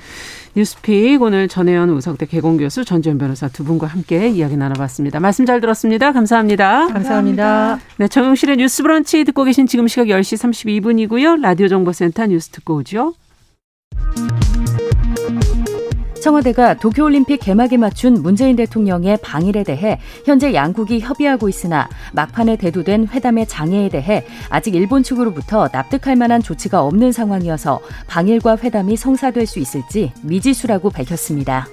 뉴스픽 오늘 전혜연 우석대 개공 교수 전지현 변호사 두 분과 함께 이야기 나눠봤습니다. 말씀 잘 들었습니다. 감사합니다. 감사합니다. 네, 정용실의 뉴스 브런치 듣고 계신 지금 시각 10시 32분이고요. 라디오 정보센터 뉴스 듣고 오죠. 청와대가 도쿄올림픽 개막에 맞춘 문재인 대통령의 방일에 대해 현재 양국이 협의하고 있으나 막판에 대두된 회담의 장애에 대해 아직 일본 측으로부터 납득할 만한 조치가 없는 상황이어서 방일과 회담이 성사될 수 있을지 미지수라고 밝혔습니다.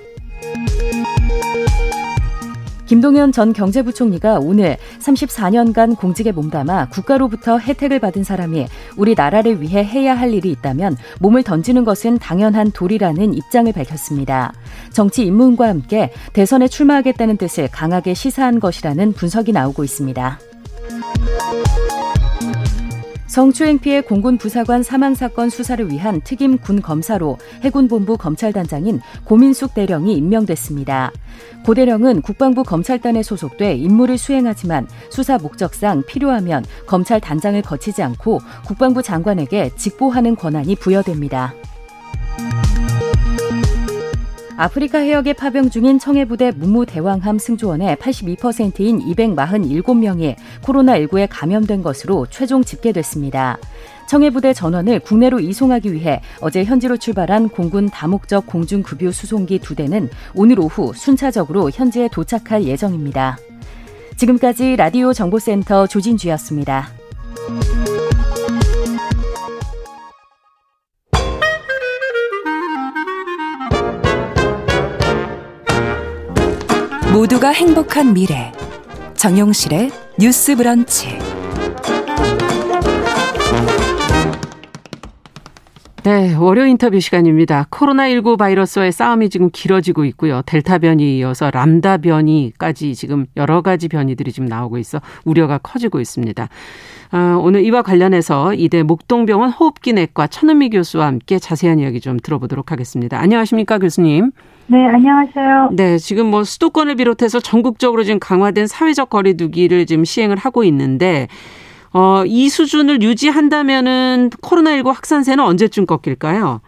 김동연 전 경제부총리가 오늘 34년간 공직에 몸담아 국가로부터 혜택을 받은 사람이 우리 나라를 위해 해야 할 일이 있다면 몸을 던지는 것은 당연한 도리라는 입장을 밝혔습니다. 정치 입문과 함께 대선에 출마하겠다는 뜻을 강하게 시사한 것이라는 분석이 나오고 있습니다. 성추행 피해 공군 부사관 사망 사건 수사를 위한 특임 군 검사로 해군본부 검찰단장인 고민숙 대령이 임명됐습니다. 고 대령은 국방부 검찰단에 소속돼 임무를 수행하지만 수사 목적상 필요하면 검찰 단장을 거치지 않고 국방부 장관에게 직보하는 권한이 부여됩니다. 아프리카 해역에 파병 중인 청해부대 무무대왕함 승조원의 82%인 247명이 코로나19에 감염된 것으로 최종 집계됐습니다. 청해부대 전원을 국내로 이송하기 위해 어제 현지로 출발한 공군 다목적 공중급유 수송기 두 대는 오늘 오후 순차적으로 현지에 도착할 예정입니다. 지금까지 라디오 정보센터 조진주였습니다. 모두가 행복한 미래 정용실의 뉴스 브런치 네, 월요 인터뷰 시간입니다. 코로나19 바이러스와의 싸움이 지금 길어지고 있고요. 델타 변이 이어서 람다 변이까지 지금 여러 가지 변이들이 지금 나오고 있어 우려가 커지고 있습니다. 아, 오늘 이와 관련해서 이대 목동병원 호흡기내과 천은미 교수와 함께 자세한 이야기 좀 들어보도록 하겠습니다. 안녕하십니까, 교수님? 네, 안녕하세요. 네, 지금 뭐 수도권을 비롯해서 전국적으로 지금 강화된 사회적 거리두기를 지금 시행을 하고 있는데 어, 이 수준을 유지한다면은 코로나19 확산세는 언제쯤 꺾일까요?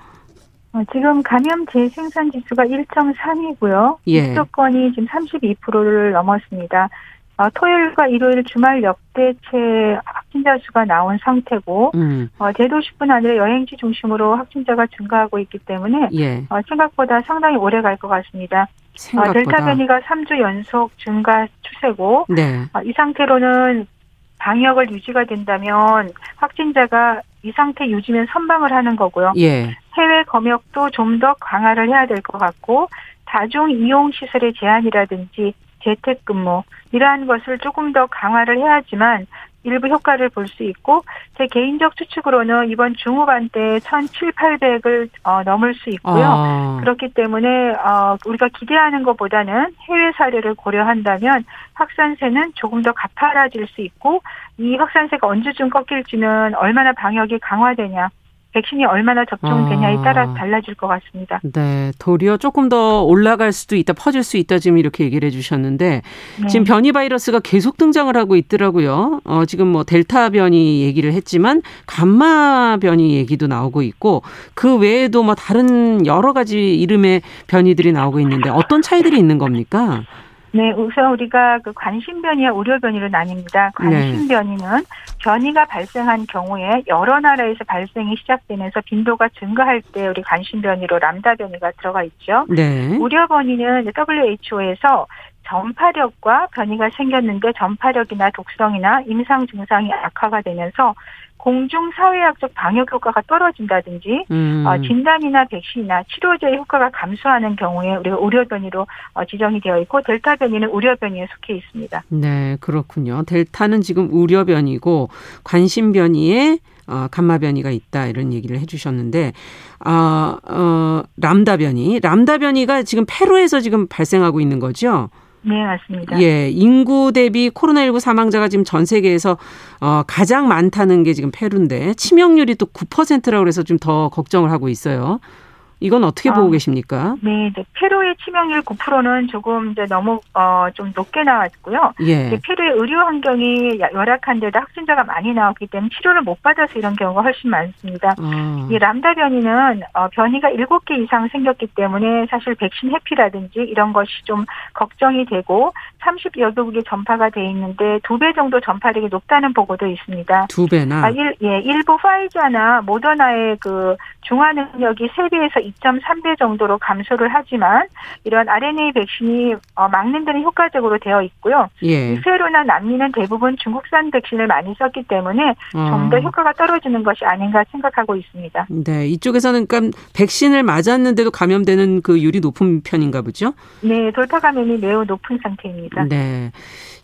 어, 지금 감염 재생산 지수가 1.3이고요. 예. 수도권이 지금 32%를 넘었습니다. 어, 토요일과 일요일 주말 역대체 확진자 수가 나온 상태고 음. 어, 대도시뿐 아니라 여행지 중심으로 확진자가 증가하고 있기 때문에 예. 어, 생각보다 상당히 오래 갈 것 같습니다. 어, 델타 변이가 3주 연속 증가 추세고 네. 어, 이 상태로는 방역을 유지가 된다면 확진자가 이 상태 유지면 선방을 하는 거고요. 예. 해외 검역도 좀 더 강화를 해야 될 것 같고 다중 이용 시설의 제한이라든지 재택근무 이러한 것을 조금 더 강화를 해야지만 일부 효과를 볼 수 있고 제 개인적 추측으로는 이번 중후반 때 1,700을 어, 넘을 수 있고요. 아. 그렇기 때문에 어, 우리가 기대하는 것보다는 해외 사례를 고려한다면 확산세는 조금 더 가파라질 수 있고 이 확산세가 언제쯤 꺾일지는 얼마나 방역이 강화되냐 백신이 얼마나 접종되냐에 아. 따라 달라질 것 같습니다. 네, 도리어 조금 더 올라갈 수도 있다, 퍼질 수 있다 지금 이렇게 얘기를 해주셨는데 네. 지금 변이 바이러스가 계속 등장을 하고 있더라고요. 어, 지금 뭐 델타 변이 얘기를 했지만 감마 변이 얘기도 나오고 있고 그 외에도 뭐 다른 여러 가지 이름의 변이들이 나오고 있는데 어떤 차이들이 있는 겁니까? 네, 우선 우리가 그 관심 변이와 우려 변이로 나뉩니다. 관심변이는 네. 변이가 발생한 경우에 여러 나라에서 발생이 시작되면서 빈도가 증가할 때 우리 관심 변이로 람다 변이가 들어가 있죠. 네. 우려 변이는 WHO에서 전파력과 변이가 생겼는데 전파력이나 독성이나 임상 증상이 악화가 되면서 공중 사회학적 방역 효과가 떨어진다든지 음. 어, 진단이나 백신이나 치료제의 효과가 감소하는 경우에 우리가 우려 변이로 어, 지정이 되어 있고 델타 변이는 우려 변이에 속해 있습니다. 네, 그렇군요. 델타는 지금 우려 변이고 관심 변이에 어, 감마 변이가 있다 이런 얘기를 해주셨는데 어, 어, 람다 변이, 람다 변이가 지금 페루에서 지금 발생하고 있는 거죠? 네, 맞습니다. 예, 인구 대비 코로나19 사망자가 지금 전 세계에서 어, 가장 많다는 게 지금 페루인데 치명률이 또 9%라고 그래서 좀 더 걱정을 하고 있어요. 이건 어떻게 보고 아, 계십니까? 네, 이제 페루의 치명률 9%는 조금 이제 너무 어, 좀 높게 나왔고요. 예. 페루의 의료 환경이 열악한데도 확진자가 많이 나왔기 때문에 치료를 못 받아서 이런 경우가 훨씬 많습니다. 아. 이 람다 변이는 어, 변이가 7개 이상 생겼기 때문에 사실 백신 해피라든지 이런 것이 좀 걱정이 되고 30여 개국에 전파가 돼 있는데 두 배 정도 전파력이 높다는 보고도 있습니다. 두 배나? 아, 일, 예, 일부 파이자나 모더나의 그 중화 능력이 3배에서 2.3배 정도로 감소를 하지만 이런 RNA 백신이 어, 막는 데는 효과적으로 되어 있고요. 예. 페루나 남미는 대부분 중국산 백신을 많이 썼기 때문에 어. 좀더 효과가 떨어지는 것이 아닌가 생각하고 있습니다. 네, 이쪽에서는 그러니까 백신을 맞았는데도 감염되는 그 율이 높은 편인가 보죠? 네, 돌파 감염이 매우 높은 상태입니다. 네.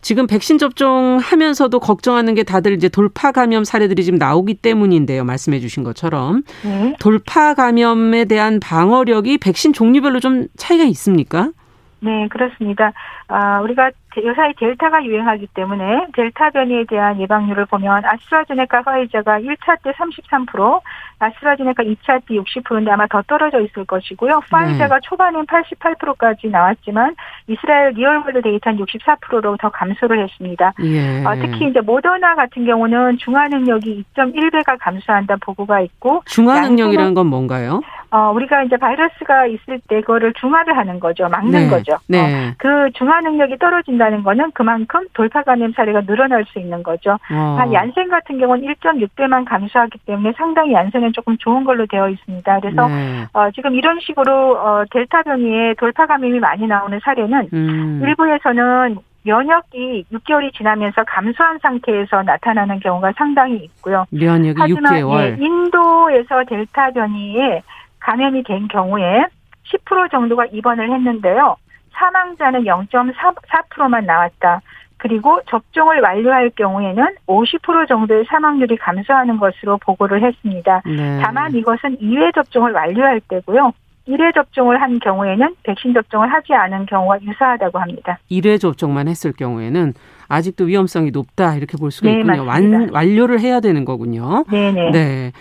지금 백신 접종하면서도 걱정하는 게 다들 이제 돌파 감염 사례들이 지금 나오기 때문인데요. 말씀해 주신 것처럼. 네. 돌파 감염에 대한 방어력이 백신 종류별로 좀 차이가 있습니까? 네, 그렇습니다. 아, 우리가 요사이 델타가 유행하기 때문에 델타 변이에 대한 예방률을 보면 아스트라제네카 화이자가 1차 때 33%, 아스트라제네카 2차 때 60%인데 아마 더 떨어져 있을 것이고요. 화이자가 네. 초반엔 88%까지 나왔지만 이스라엘 real world 데이터는 64%로 더 감소를 했습니다. 예. 어, 특히 이제 모더나 같은 경우는 중화 능력이 2.1배가 감소한다 보고가 있고 중화 능력이라는 건 뭔가요? 어, 우리가 이제 바이러스가 있을 때 그거를 중화를 하는 거죠. 막는 네. 거죠. 네. 어, 그 중화 능력이 떨어진다는 거는 그만큼 돌파 감염 사례가 늘어날 수 있는 거죠. 어. 한 얀센 같은 경우는 1.6배만 감소하기 때문에 상당히 얀센은 조금 좋은 걸로 되어 있습니다. 그래서 네. 어, 지금 이런 식으로 어, 델타 변이에 돌파 감염이 많이 나오는 사례는 음. 일부에서는 면역이 6개월이 지나면서 감소한 상태에서 나타나는 경우가 상당히 있고요. 면역이 하지만 6개월. 예, 인도에서 델타 변이에 감염이 된 경우에 10% 정도가 입원을 했는데요. 사망자는 0.4%만 나왔다. 그리고 접종을 완료할 경우에는 50% 정도의 사망률이 감소하는 것으로 보고를 했습니다. 네. 다만 이것은 2회 접종을 완료할 때고요. 1회 접종을 한 경우에는 백신 접종을 하지 않은 경우가 유사하다고 합니다. 1회 접종만 했을 경우에는 아직도 위험성이 높다 이렇게 볼 수가 네, 있군요. 완, 완료를 해야 되는 거군요. 네네. 네.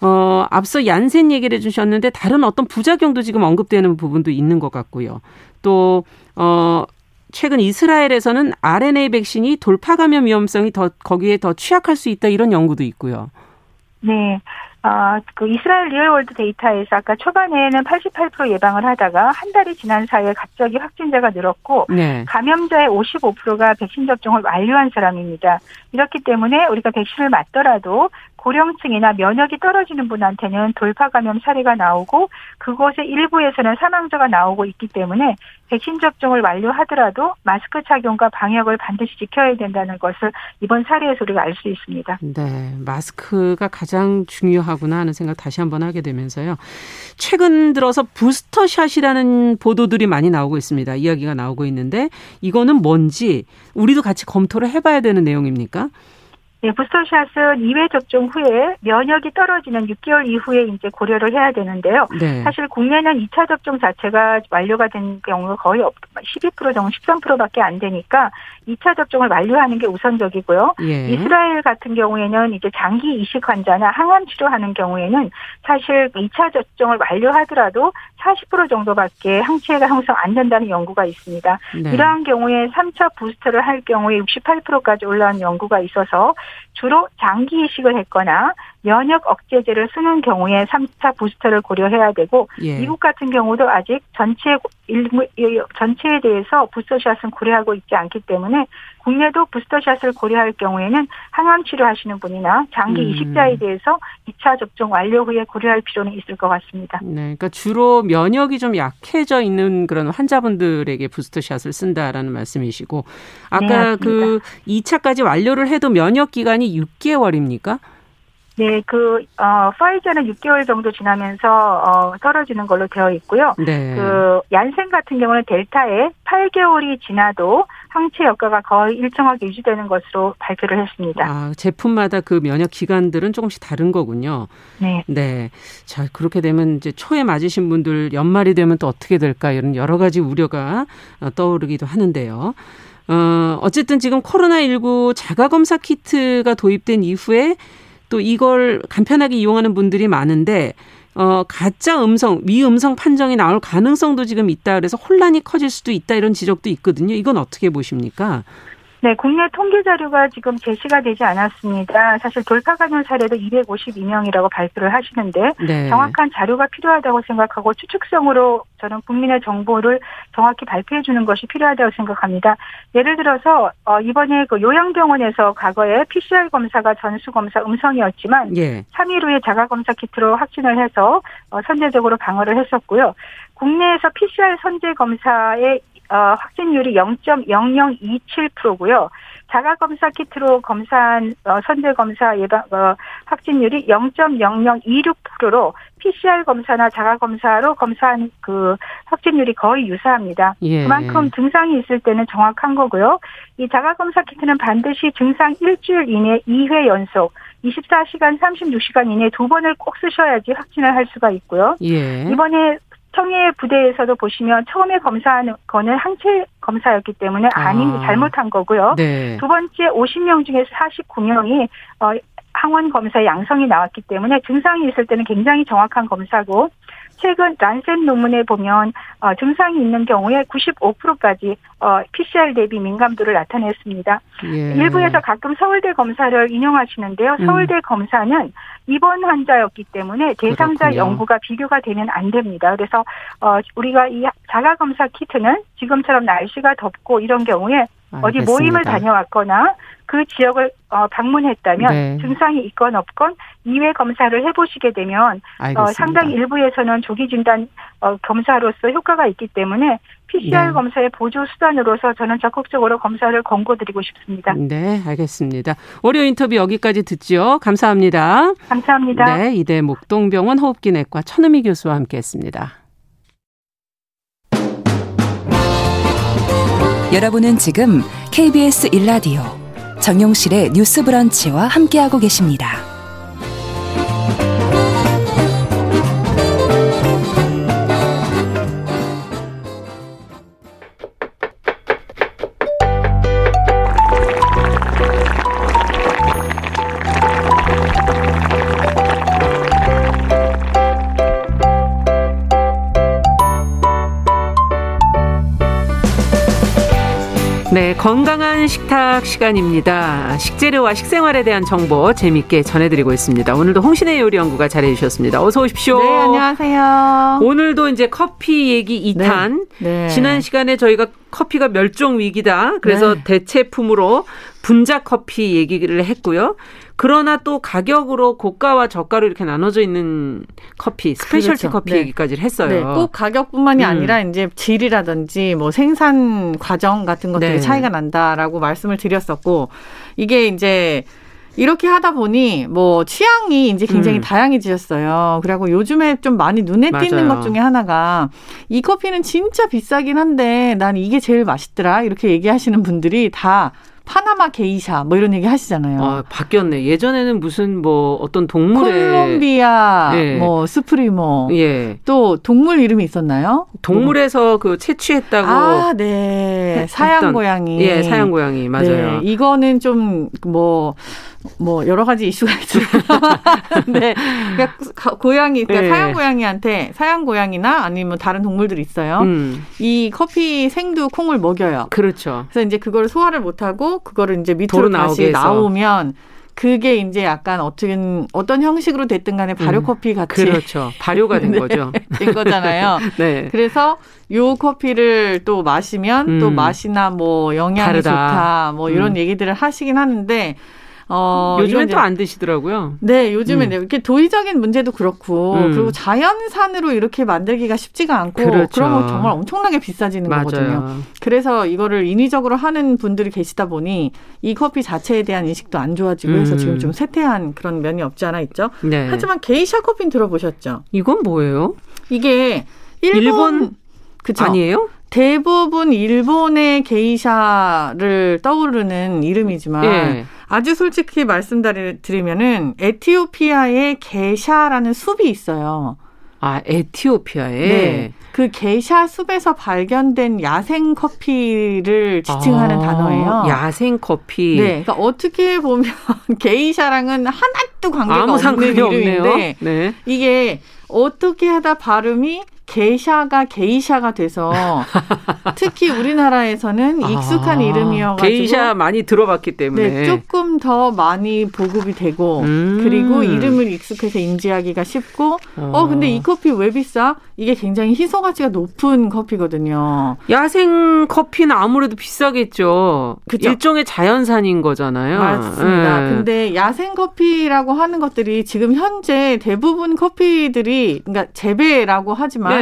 어, 앞서 얀센 얘기를 해주셨는데 다른 어떤 부작용도 지금 언급되는 부분도 있는 것 같고요. 또 어, 최근 이스라엘에서는 RNA 백신이 돌파 감염 위험성이 더 거기에 더 취약할 수 있다 이런 연구도 있고요. 네. 아, 그 이스라엘 real world 데이터에서 아까 초반에는 88% 예방을 하다가 한 달이 지난 사이에 갑자기 확진자가 늘었고 네. 감염자의 55%가 백신 접종을 완료한 사람입니다. 이렇기 때문에 우리가 백신을 맞더라도 고령층이나 면역이 떨어지는 분한테는 돌파 감염 사례가 나오고 그곳의 일부에서는 사망자가 나오고 있기 때문에 백신 접종을 완료하더라도 마스크 착용과 방역을 반드시 지켜야 된다는 것을 이번 사례에서 우리가 알 수 있습니다. 네, 마스크가 가장 중요하구나 하는 생각 다시 한번 하게 되면서요. 최근 들어서 부스터샷이라는 보도들이 많이 나오고 있습니다. 이야기가 나오고 있는데 이거는 뭔지 우리도 같이 검토를 해봐야 되는 내용입니까? 네, 부스터샷은 2회 접종 후에 면역이 떨어지는 6개월 이후에 이제 고려를 해야 되는데요. 네. 사실 국내는 2차 접종 자체가 완료가 된 경우가 거의 12% 정도, 13%밖에 안 되니까 2차 접종을 완료하는 게 우선적이고요. 예. 이스라엘 같은 경우에는 이제 장기 이식 환자나 항암 치료하는 경우에는 사실 2차 접종을 완료하더라도 40% 정도밖에 항체가 형성 안 된다는 연구가 있습니다. 네. 이러한 경우에 3차 부스터를 할 경우에 68%까지 올라온 연구가 있어서 주로 장기 이식을 했거나 면역 억제제를 쓰는 경우에 3차 부스터를 고려해야 되고 예. 미국 같은 경우도 아직 전체 전체에 대해서 부스터샷은 고려하고 있지 않기 때문에 국내도 부스터샷을 고려할 경우에는 항암 치료하시는 분이나 장기 음. 이식자에 대해서 2차 접종 완료 후에 고려할 필요는 있을 것 같습니다. 네, 그러니까 주로 면역이 좀 약해져 있는 그런 환자분들에게 부스터샷을 쓴다라는 말씀이시고 아까 네, 그 2차까지 완료를 해도 면역 기간이 6개월입니까? 네, 그, 어, 파이저는 6개월 정도 지나면서, 어, 떨어지는 걸로 되어 있고요. 네. 그, 얀센 같은 경우는 델타에 8개월이 지나도 항체 효과가 거의 일정하게 유지되는 것으로 발표를 했습니다. 아, 제품마다 그 면역 기간들은 조금씩 다른 거군요. 네. 네. 자, 그렇게 되면 이제 초에 맞으신 분들 연말이 되면 또 어떻게 될까 이런 여러 가지 우려가 어, 떠오르기도 하는데요. 어, 어쨌든 지금 코로나19 자가검사 키트가 도입된 이후에 또 이걸 간편하게 이용하는 분들이 많은데 어, 가짜 음성, 위음성 판정이 나올 가능성도 지금 있다 그래서 혼란이 커질 수도 있다 이런 지적도 있거든요. 이건 어떻게 보십니까? 네, 국내 통계 자료가 지금 제시가 되지 않았습니다. 사실 돌파 감염 사례도 252명이라고 발표를 하시는데 네. 정확한 자료가 필요하다고 생각하고 추측성으로 저는 국민의 정보를 정확히 발표해 주는 것이 필요하다고 생각합니다. 예를 들어서 어, 이번에 그 요양병원에서 과거에 PCR 검사가 전수 검사 음성이었지만 예. 3일 후에 자가 검사 키트로 확진을 해서 어, 선제적으로 방어를 했었고요. 국내에서 PCR 선제 검사의 어, 확진율이 0.0027%고요. 자가 검사 키트로 검사한 어, 선제 검사 예방 어, 확진율이 0.0026%로 PCR 검사나 자가 검사로 검사한 그 확진율이 거의 유사합니다. 예. 그만큼 증상이 있을 때는 정확한 거고요. 이 자가 검사 키트는 반드시 증상 일주일 이내 2회 연속 24시간 36시간 이내 두 번을 꼭 쓰셔야지 확진을 할 수가 있고요. 예. 이번에 청해 부대에서도 보시면 처음에 검사하는 거는 항체 검사였기 때문에 아닌 아. 잘못한 거고요. 네. 두 번째 50명 중에서 49명이 어 항원 검사 양성이 나왔기 때문에 증상이 있을 때는 굉장히 정확한 검사고 최근 란센 논문에 보면 어, 증상이 있는 경우에 95%까지 어, PCR 대비 민감도를 나타냈습니다. 예. 일부에서 가끔 서울대 검사를 인용하시는데요. 음. 서울대 음. 검사는 입원 환자였기 때문에 대상자 그렇군요. 연구가 비교가 되면 안 됩니다. 그래서 어, 우리가 이 자가 검사 키트는 지금처럼 날씨가 덥고 이런 경우에 어디 모임을 다녀왔거나 그 지역을 어, 방문했다면 네. 증상이 있건 없건 2회 검사를 해보시게 되면 어, 상당히 일부에서는 조기 진단 어, 검사로서 효과가 있기 때문에 PCR 네. 검사의 보조 수단으로서 저는 적극적으로 검사를 권고드리고 싶습니다. 네, 알겠습니다. 월요 인터뷰 여기까지 듣지요. 감사합니다. 감사합니다. 네, 이대 목동병원 호흡기내과 천음희 교수와 함께했습니다. 여러분은 지금 KBS 1라디오 정용실의 뉴스 브런치와 함께하고 계십니다. 네, 건강한 신한 식탁 시간입니다. 식재료와 식생활에 대한 정보 재밌게 전해드리고 있습니다. 오늘도 홍신애 요리 연구가 자리해 주셨습니다. 어서 오십시오. 네, 안녕하세요. 오늘도 이제 커피 얘기 2탄. 네. 네. 지난 시간에 저희가 커피가 멸종 위기다. 그래서 네. 대체품으로 분자 커피 얘기를 했고요. 그러나 또 가격으로 고가와 저가로 이렇게 나눠져 있는 커피, specialty 그렇죠. 커피 네. 얘기까지 했어요. 네. 꼭 가격뿐만이 음. 아니라 이제 질이라든지 뭐 생산 과정 같은 것들이 네. 차이가 난다라고 말씀을 드렸었고 이게 이제 이렇게 하다 보니 뭐 취향이 이제 굉장히 음. 다양해지셨어요. 그리고 요즘에 좀 많이 눈에 띄는 맞아요. 것 중에 하나가 이 커피는 진짜 비싸긴 한데 난 이게 제일 맛있더라 이렇게 얘기하시는 분들이 다 파나마 게이샤 뭐 이런 얘기 하시잖아요. 아, 바뀌었네. 예전에는 무슨 뭐 어떤 동물의 콜롬비아 예. 뭐 스프리모 예. 또 동물 이름이 있었나요? 동물에서 그 채취했다고 아, 네. 사양 고양이. 예, 사양 고양이 맞아요. 네. 이거는 좀 뭐 뭐 여러 가지 이슈가 있어요. 네, 그러니까 고양이, 그러니까 네. 사양 고양이한테 사양 고양이나 아니면 다른 동물들이 있어요. 음. 이 커피 생두 콩을 먹여요. 그렇죠. 그래서 이제 그거를 소화를 못 하고 그거를 이제 밑으로 다시 나오면 그게 이제 약간 어떤 어떤 형식으로 됐든 간에 발효 음, 커피 같이 그렇죠 발효가 된 네, 거죠 된 거잖아요. 네. 그래서 요 커피를 또 마시면 음, 또 맛이나 뭐 영양이 다르다. 좋다 뭐 이런 음. 얘기들을 하시긴 하는데 어, 요즘엔 또 안 드시더라고요. 네, 요즘엔 음. 이렇게 도의적인 문제도 그렇고 음. 그리고 자연산으로 이렇게 만들기가 쉽지가 않고 그렇죠. 그러면 정말 엄청나게 비싸지는 맞아요. 거거든요. 그래서 이거를 인위적으로 하는 분들이 계시다 보니 이 커피 자체에 대한 인식도 안 좋아지고 해서 음. 지금 좀 쇠퇴한 그런 면이 없지 않아 있죠. 네. 하지만 게이샤 커피는 들어보셨죠? 이건 뭐예요? 이게 일본, 일본 그쵸? 아니에요? 대부분 일본의 게이샤를 떠오르는 이름이지만 예. 아주 솔직히 말씀드리면은 에티오피아의 게샤라는 숲이 있어요. 아, 에티오피아에? 네. 그 게샤 숲에서 발견된 야생 커피를 지칭하는 아, 단어예요. 야생 커피. 네. 그러니까 어떻게 보면 게이샤랑은 하나도 관계가 없는 이름인데 네. 이게 어떻게 하다 발음이 게샤가 게이샤가 돼서 특히 우리나라에서는 익숙한 아, 이름이어가지고 게이샤 많이 들어봤기 때문에 네, 조금 더 많이 보급이 되고 음. 그리고 이름을 익숙해서 인지하기가 쉽고 어. 어 근데 이 커피 왜 비싸? 이게 굉장히 희소 가치가 높은 커피거든요. 야생 커피는 아무래도 비싸겠죠. 그쵸? 일종의 자연산인 거잖아요. 맞습니다. 네. 근데 야생 커피라고 하는 것들이 지금 현재 대부분 커피들이 그러니까 재배라고 하지만 네.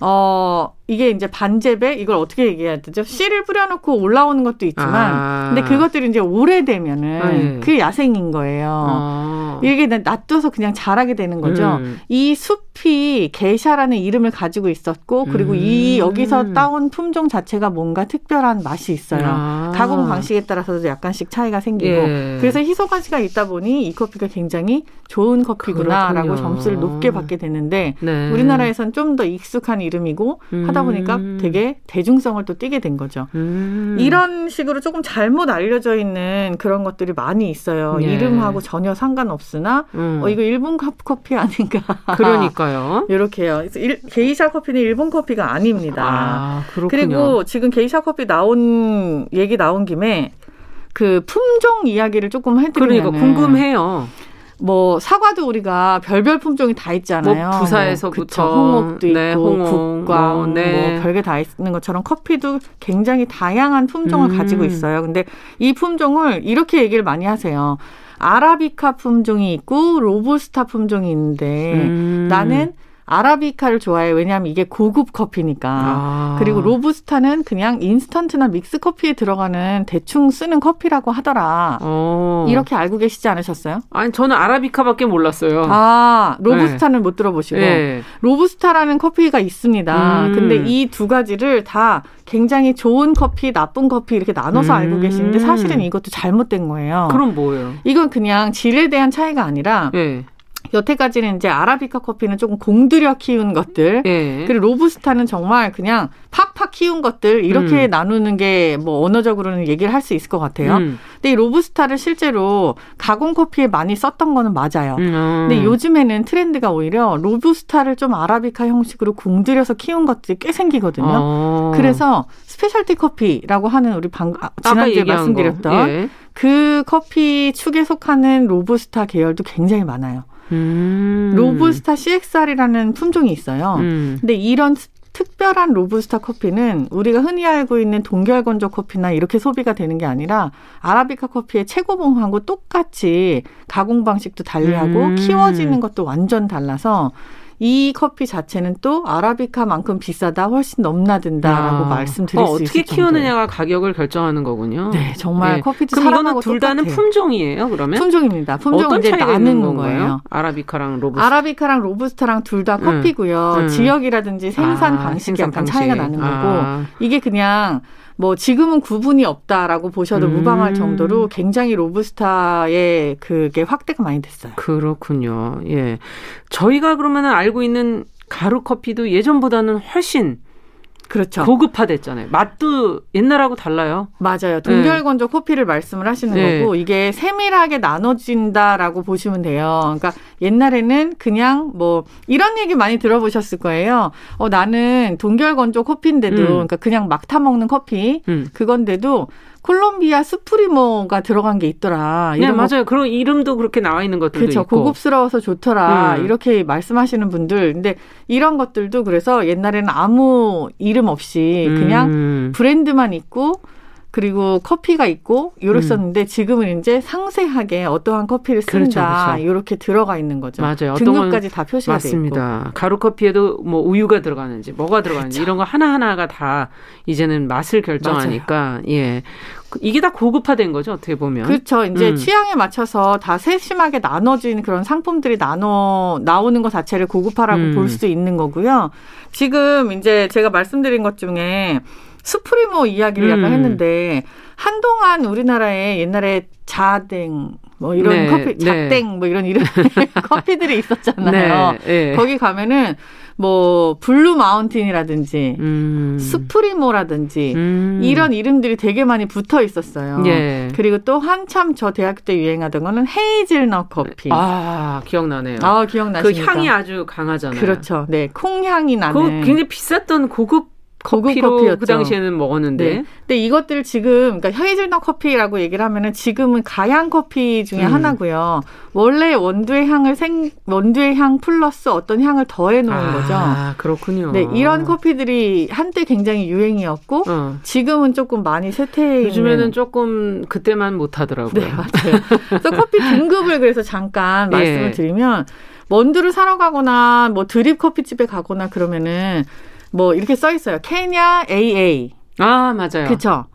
어, 이게 이제 반재배 이걸 어떻게 얘기해야 되죠? 씨를 뿌려놓고 올라오는 것도 있지만, 아. 근데 그것들이 이제 오래되면은 아, 예. 그게 야생인 거예요. 아. 이게 놔둬서 그냥 자라게 되는 거죠. 음. 이 숲이 게샤라는 이름을 가지고 있었고, 그리고 음. 이 여기서 따온 품종 자체가 뭔가 특별한 맛이 있어요. 아. 가공 방식에 따라서도 약간씩 차이가 생기고, 예. 그래서 희소 가치가 있다 보니 이 커피가 굉장히 좋은 커피구나라고 그렇군요. 점수를 높게 받게 되는데, 네. 우리나라에선 좀 더 익숙한 이름이고 음. 하다 보니까 되게 대중성을 또 띠게 된 거죠. 음. 이런 식으로 조금 잘못 알려져 있는 그런 것들이 많이 있어요. 네. 이름하고 전혀 상관없으나 음. 어 이거 일본 커피 아닌가? 그러니까요. 이렇게요. 일, 게이샤 커피는 일본 커피가 아닙니다. 아, 그리고 지금 게이샤 커피 나온 얘기 나온 김에 그 품종 이야기를 조금 해드리면 그러니까 궁금해요. 뭐 사과도 우리가 별별 품종이 다 있잖아요. 뭐 부사에서부터 뭐, 홍옥도 네, 있고 홍옥, 국광 뭐, 네. 뭐 별게 다 있는 것처럼 커피도 굉장히 다양한 품종을 음. 가지고 있어요. 근데 이 품종을 이렇게 얘기를 많이 하세요. 아라비카 품종이 있고 로부스타 품종이 있는데 음. 나는 아라비카를 좋아해. 왜냐하면 이게 고급 커피니까. 아. 그리고 로부스타는 그냥 인스턴트나 믹스 커피에 들어가는 대충 쓰는 커피라고 하더라. 어. 이렇게 알고 계시지 않으셨어요? 아니 저는 아라비카밖에 몰랐어요. 아 로부스타는 네. 못 들어보시고 네. 로부스타라는 커피가 있습니다. 음. 근데 이 두 가지를 다 굉장히 좋은 커피, 나쁜 커피 이렇게 나눠서 음. 알고 계시는데 사실은 이것도 잘못된 거예요. 그럼 뭐예요? 이건 그냥 질에 대한 차이가 아니라. 네. 여태까지는 이제 아라비카 커피는 조금 공들여 키운 것들, 네. 그리고 로부스타는 정말 그냥 팍팍 키운 것들 이렇게 음. 나누는 게 뭐 언어적으로는 얘기를 할 수 있을 것 같아요. 음. 근데 이 로부스타를 실제로 가공 커피에 많이 썼던 거는 맞아요. 음. 어. 근데 요즘에는 트렌드가 오히려 로부스타를 좀 아라비카 형식으로 공들여서 키운 것들이 꽤 생기거든요. 어. 그래서 specialty 커피라고 하는 우리 방 아, 지난주에 말씀드렸던 예. 그 커피 축에 속하는 로부스타 계열도 굉장히 많아요. 음. 로부스타 CXR이라는 품종이 있어요. 음. 근데 이런 특별한 로부스타 커피는 우리가 흔히 알고 있는 동결 건조 커피나 이렇게 소비가 되는 게 아니라 아라비카 커피의 최고봉하고 똑같이 가공 방식도 달리하고 음. 키워지는 것도 완전 달라서 이 커피 자체는 또 아라비카만큼 비싸다, 훨씬 넘나든다라고 아, 말씀드릴 어, 수 있을 어떻게 키우느냐가 가격을 결정하는 거군요. 네, 정말 네. 커피도 그럼 이거는 둘 다는 품종이에요, 그러면? 품종입니다. 품종 이제 나는 거예요? 아라비카랑 로부스타. 아라비카랑 로부스타랑 둘 다 커피고요. 음. 지역이라든지 생산 아, 방식이 생산 약간 방식. 차이가 나는 거고 아. 이게 그냥 뭐 지금은 구분이 없다라고 보셔도 음. 무방할 정도로 굉장히 로부스타의 그게 확대가 많이 됐어요. 그렇군요. 예. 저희가 그러면은 알고 있는 가루 커피도 예전보다는 훨씬 그렇죠. 고급화됐잖아요. 맛도 옛날하고 달라요. 맞아요. 동결건조 네. 커피를 말씀을 하시는 네. 거고 이게 세밀하게 나눠진다라고 보시면 돼요. 그러니까 옛날에는 그냥 뭐 이런 얘기 많이 들어보셨을 거예요. 어 나는 동결건조 커피인데도 음. 그러니까 그냥 막 타 먹는 커피 음. 그건데도 콜롬비아 스프리모가 들어간 게 있더라. 네, 맞아요. 그런 이름도 그렇게 나와 있는 것들도 그렇죠. 있고. 고급스러워서 좋더라. 음. 이렇게 말씀하시는 분들. 근데 이런 것들도 그래서 옛날에는 아무 이름 없이 그냥 음. 브랜드만 있고 그리고 커피가 있고 요랬었는데 음. 지금은 이제 상세하게 어떠한 커피를 그렇죠, 쓴다 그렇죠, 그렇죠. 이렇게 들어가 있는 거죠. 맞아요. 등급까지 다 표시가 맞습니다. 있고. 가루 커피에도 뭐 우유가 들어가는지 뭐가 들어가는지 그렇죠. 이런 거 하나 하나가 다 이제는 맛을 결정하니까 맞아요. 예. 이게 다 고급화된 거죠 어떻게 보면 그렇죠 이제 음. 취향에 맞춰서 다 세심하게 나눠진 그런 상품들이 나눠 나오는 것 자체를 고급화라고 음. 볼수 있는 거고요 지금 이제 제가 말씀드린 것 중에 supremo 이야기를 음. 약간 했는데 한동안 우리나라에 옛날에 자댕 뭐 이런 네, 커피 자댕 네. 뭐 이런 이름 커피들이 있었잖아요. 네, 네. 거기 가면은 뭐 블루 마운틴이라든지 음. supremo라든지 음. 이런 이름들이 되게 많이 붙어 있었어요. 예. 그리고 또 한참 저 대학교 때 유행하던 거는 헤이즐넛 커피. 아 기억나네요. 아 기억나십니까? 그 향이 아주 강하잖아요. 그렇죠. 네, 콩 향이 나는. 그 굉장히 비쌌던 고급 고급 커피였죠. 그 당시에는 먹었는데. 네. 근데 이것들 지금 그러니까 헤이즐넛 커피라고 얘기를 하면은 지금은 가양 커피 중에 음. 하나고요. 원래 원두의 향을 생 원두의 향 플러스 어떤 향을 더해 놓은 아, 거죠. 아, 그렇군요. 네, 이런 커피들이 한때 굉장히 유행이었고 어. 지금은 조금 많이 쇠퇴해 요즘에는. 조금 그때만 못 하더라고요. 네, 맞아요. 그래서 커피 등급을 그래서 잠깐 예. 말씀을 드리면 원두를 사러 가거나 뭐 드립 커피집에 가거나 그러면은 뭐 이렇게 써 있어요. 케냐 AA. 아, 맞아요. 그렇죠.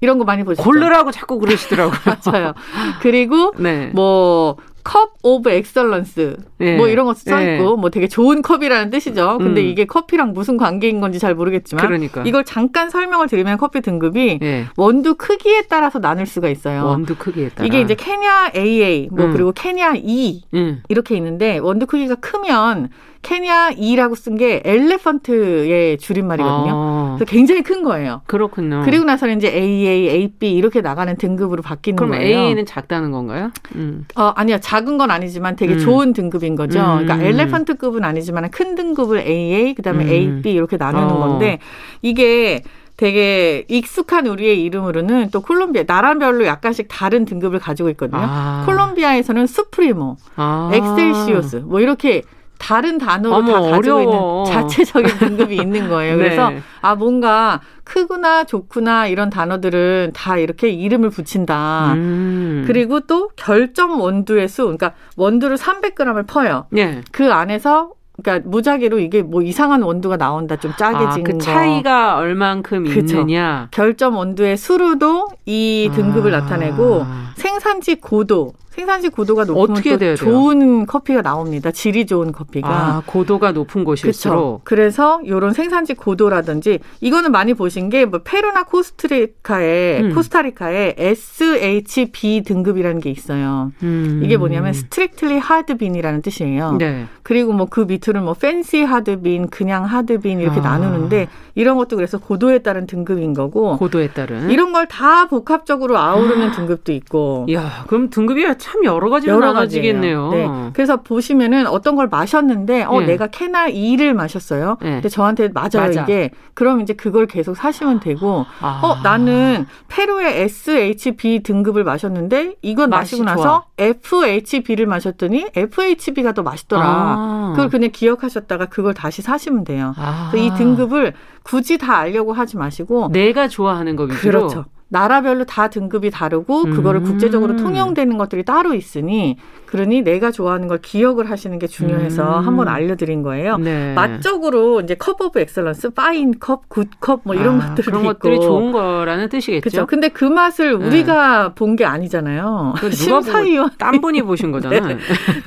이런 거 많이 보시죠. 고르라고 자꾸 그러시더라고요. 맞아요. 그리고 네. 뭐 Cup of Excellence 네. 뭐 이런 거써 있고 네. 뭐 되게 좋은 컵이라는 뜻이죠. 근데 음. 이게 커피랑 무슨 관계인 건지 잘 모르겠지만 그러니까. 이걸 잠깐 설명을 드리면 커피 등급이 네. 원두 크기에 따라서 나눌 수가 있어요. 원두 크기에 따라. 이게 이제 케냐 AA 뭐 음. 그리고 케냐 E 음. 이렇게 있는데 원두 크기가 크면 케냐 E라고 쓴 게 엘레펀트의 줄임말이거든요. 아. 그래서 굉장히 큰 거예요. 그렇군요. 그리고 나서는 이제 AA, AB 이렇게 나가는 등급으로 바뀌는 그럼 거예요. 그럼 A는 작다는 건가요? 음. 어, 아니요. 작은 건 아니지만 되게 음. 좋은 등급인 거죠. 음. 그러니까 엘레펀트급은 아니지만 큰 등급을 AA, 그다음에 AB 음. 이렇게 나누는 어. 건데 이게 되게 익숙한 우리의 이름으로는 또 콜롬비아 나라별로 약간씩 다른 등급을 가지고 있거든요. 아. 콜롬비아에서는 수프리모, 아. 엑셀시오스 뭐 이렇게 다른 단어로 어머, 다 가지고 어려워. 있는 자체적인 등급이 있는 거예요. 그래서 네. 아 뭔가 크구나 좋구나 이런 단어들은 다 이렇게 이름을 붙인다. 음. 그리고 또 결점 원두의 수, 그러니까 원두를 300g을 퍼요. 네. 그 안에서 그러니까 무작위로 이게 뭐 이상한 원두가 나온다 좀 쪼개진 아, 그 차이가 얼만큼 그쵸. 있느냐 결점 원두의 수로도 이 등급을 아. 나타내고 생산지 고도 생산지 고도가 높으면 어떻게 또 좋은 커피가 나옵니다. 질이 좋은 커피가. 아, 고도가 높은 곳일수록. 그쵸. 그래서 요런 생산지 고도라든지 이거는 많이 보신 게 뭐 페루나 코스트리카에 음. 코스타리카에 SHB 등급이라는 게 있어요. 음. 이게 뭐냐면 strictly hard bean이라는 뜻이에요. 네. 그리고 뭐 그 밑으로 뭐 fancy hard bean, 그냥 hard bean 이렇게 아. 나누는데 이런 것도 그래서 고도에 따른 등급인 거고 고도에 따른 이런 걸 다 복합적으로 아우르는 아. 등급도 있고. 야, 그럼 등급이 참 여러 가지로 여러 나눠지겠네요. 네. 그래서 보시면은 어떤 걸 마셨는데 어 네. 내가 캐나 2를 마셨어요. 네. 근데 저한테 맞아요 맞아. 이게. 그럼 이제 그걸 계속 사시면 되고 아. 어 나는 페루의 SHB 등급을 마셨는데 이건 마시고 나서 좋아. FHB를 마셨더니 FHB가 더 맛있더라. 아. 그걸 그냥 기억하셨다가 그걸 다시 사시면 돼요. 아. 이 등급을 굳이 다 알려고 하지 마시고 내가 좋아하는 거 위주로 그렇죠. 나라별로 다 등급이 다르고 그거를 음. 국제적으로 통용되는 것들이 따로 있으니 그러니 내가 좋아하는 걸 기억을 하시는 게 중요해서 음. 한번 알려드린 거예요. 네. 맛적으로 이제 Cup of Excellence, fine cup, good cup 뭐 이런 아, 것들이 그런 있고. 것들이 좋은 거라는 뜻이겠죠. 그렇죠. 근데 그 맛을 네. 우리가 네. 본게 아니잖아요. 심사위원 딴 분이 보신 거잖아요. 네.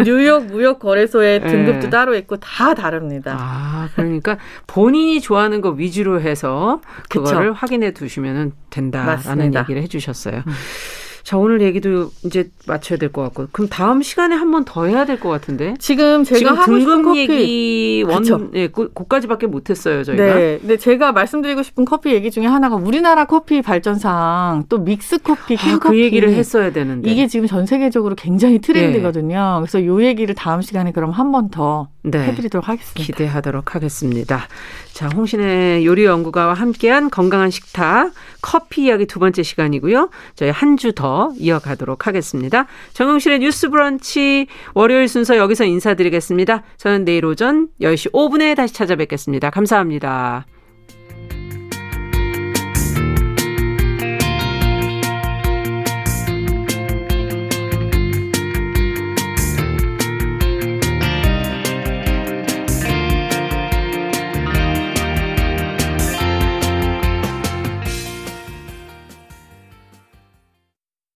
뉴욕 무역 거래소의 네. 등급도 따로 있고 다 다릅니다. 아 그러니까 본인이 좋아하는 거 위주로 해서 그거를 그쵸. 확인해 두시면 된다 라는 얘기를 해주셨어요. 음. 자, 오늘 얘기도 이제 맞춰야 될 것 같고. 그럼 다음 시간에 한 번 더 해야 될 것 같은데. 지금 제가 지금 하고 싶은 커피 얘기 원 예, 고까지밖에 못 했어요, 저희가. 네. 근데 제가 말씀드리고 싶은 커피 얘기 중에 하나가 우리나라 커피 발전상 또 믹스 커피, 캔 아, 그 얘기를 했어야 되는데. 이게 지금 전 세계적으로 굉장히 트렌드거든요. 네. 그래서 요 얘기를 다음 시간에 그럼 한 번 더 네. 해드리도록 하겠습니다. 기대하도록 하겠습니다. 자, 홍신의 요리 연구가와 함께한 건강한 식탁 커피 이야기 두 번째 시간이고요. 저희 한 주 더 이어가도록 하겠습니다. 정용실의 뉴스 브런치 월요일 순서 여기서 인사드리겠습니다. 저는 내일 오전 10시 5분에 다시 찾아뵙겠습니다. 감사합니다.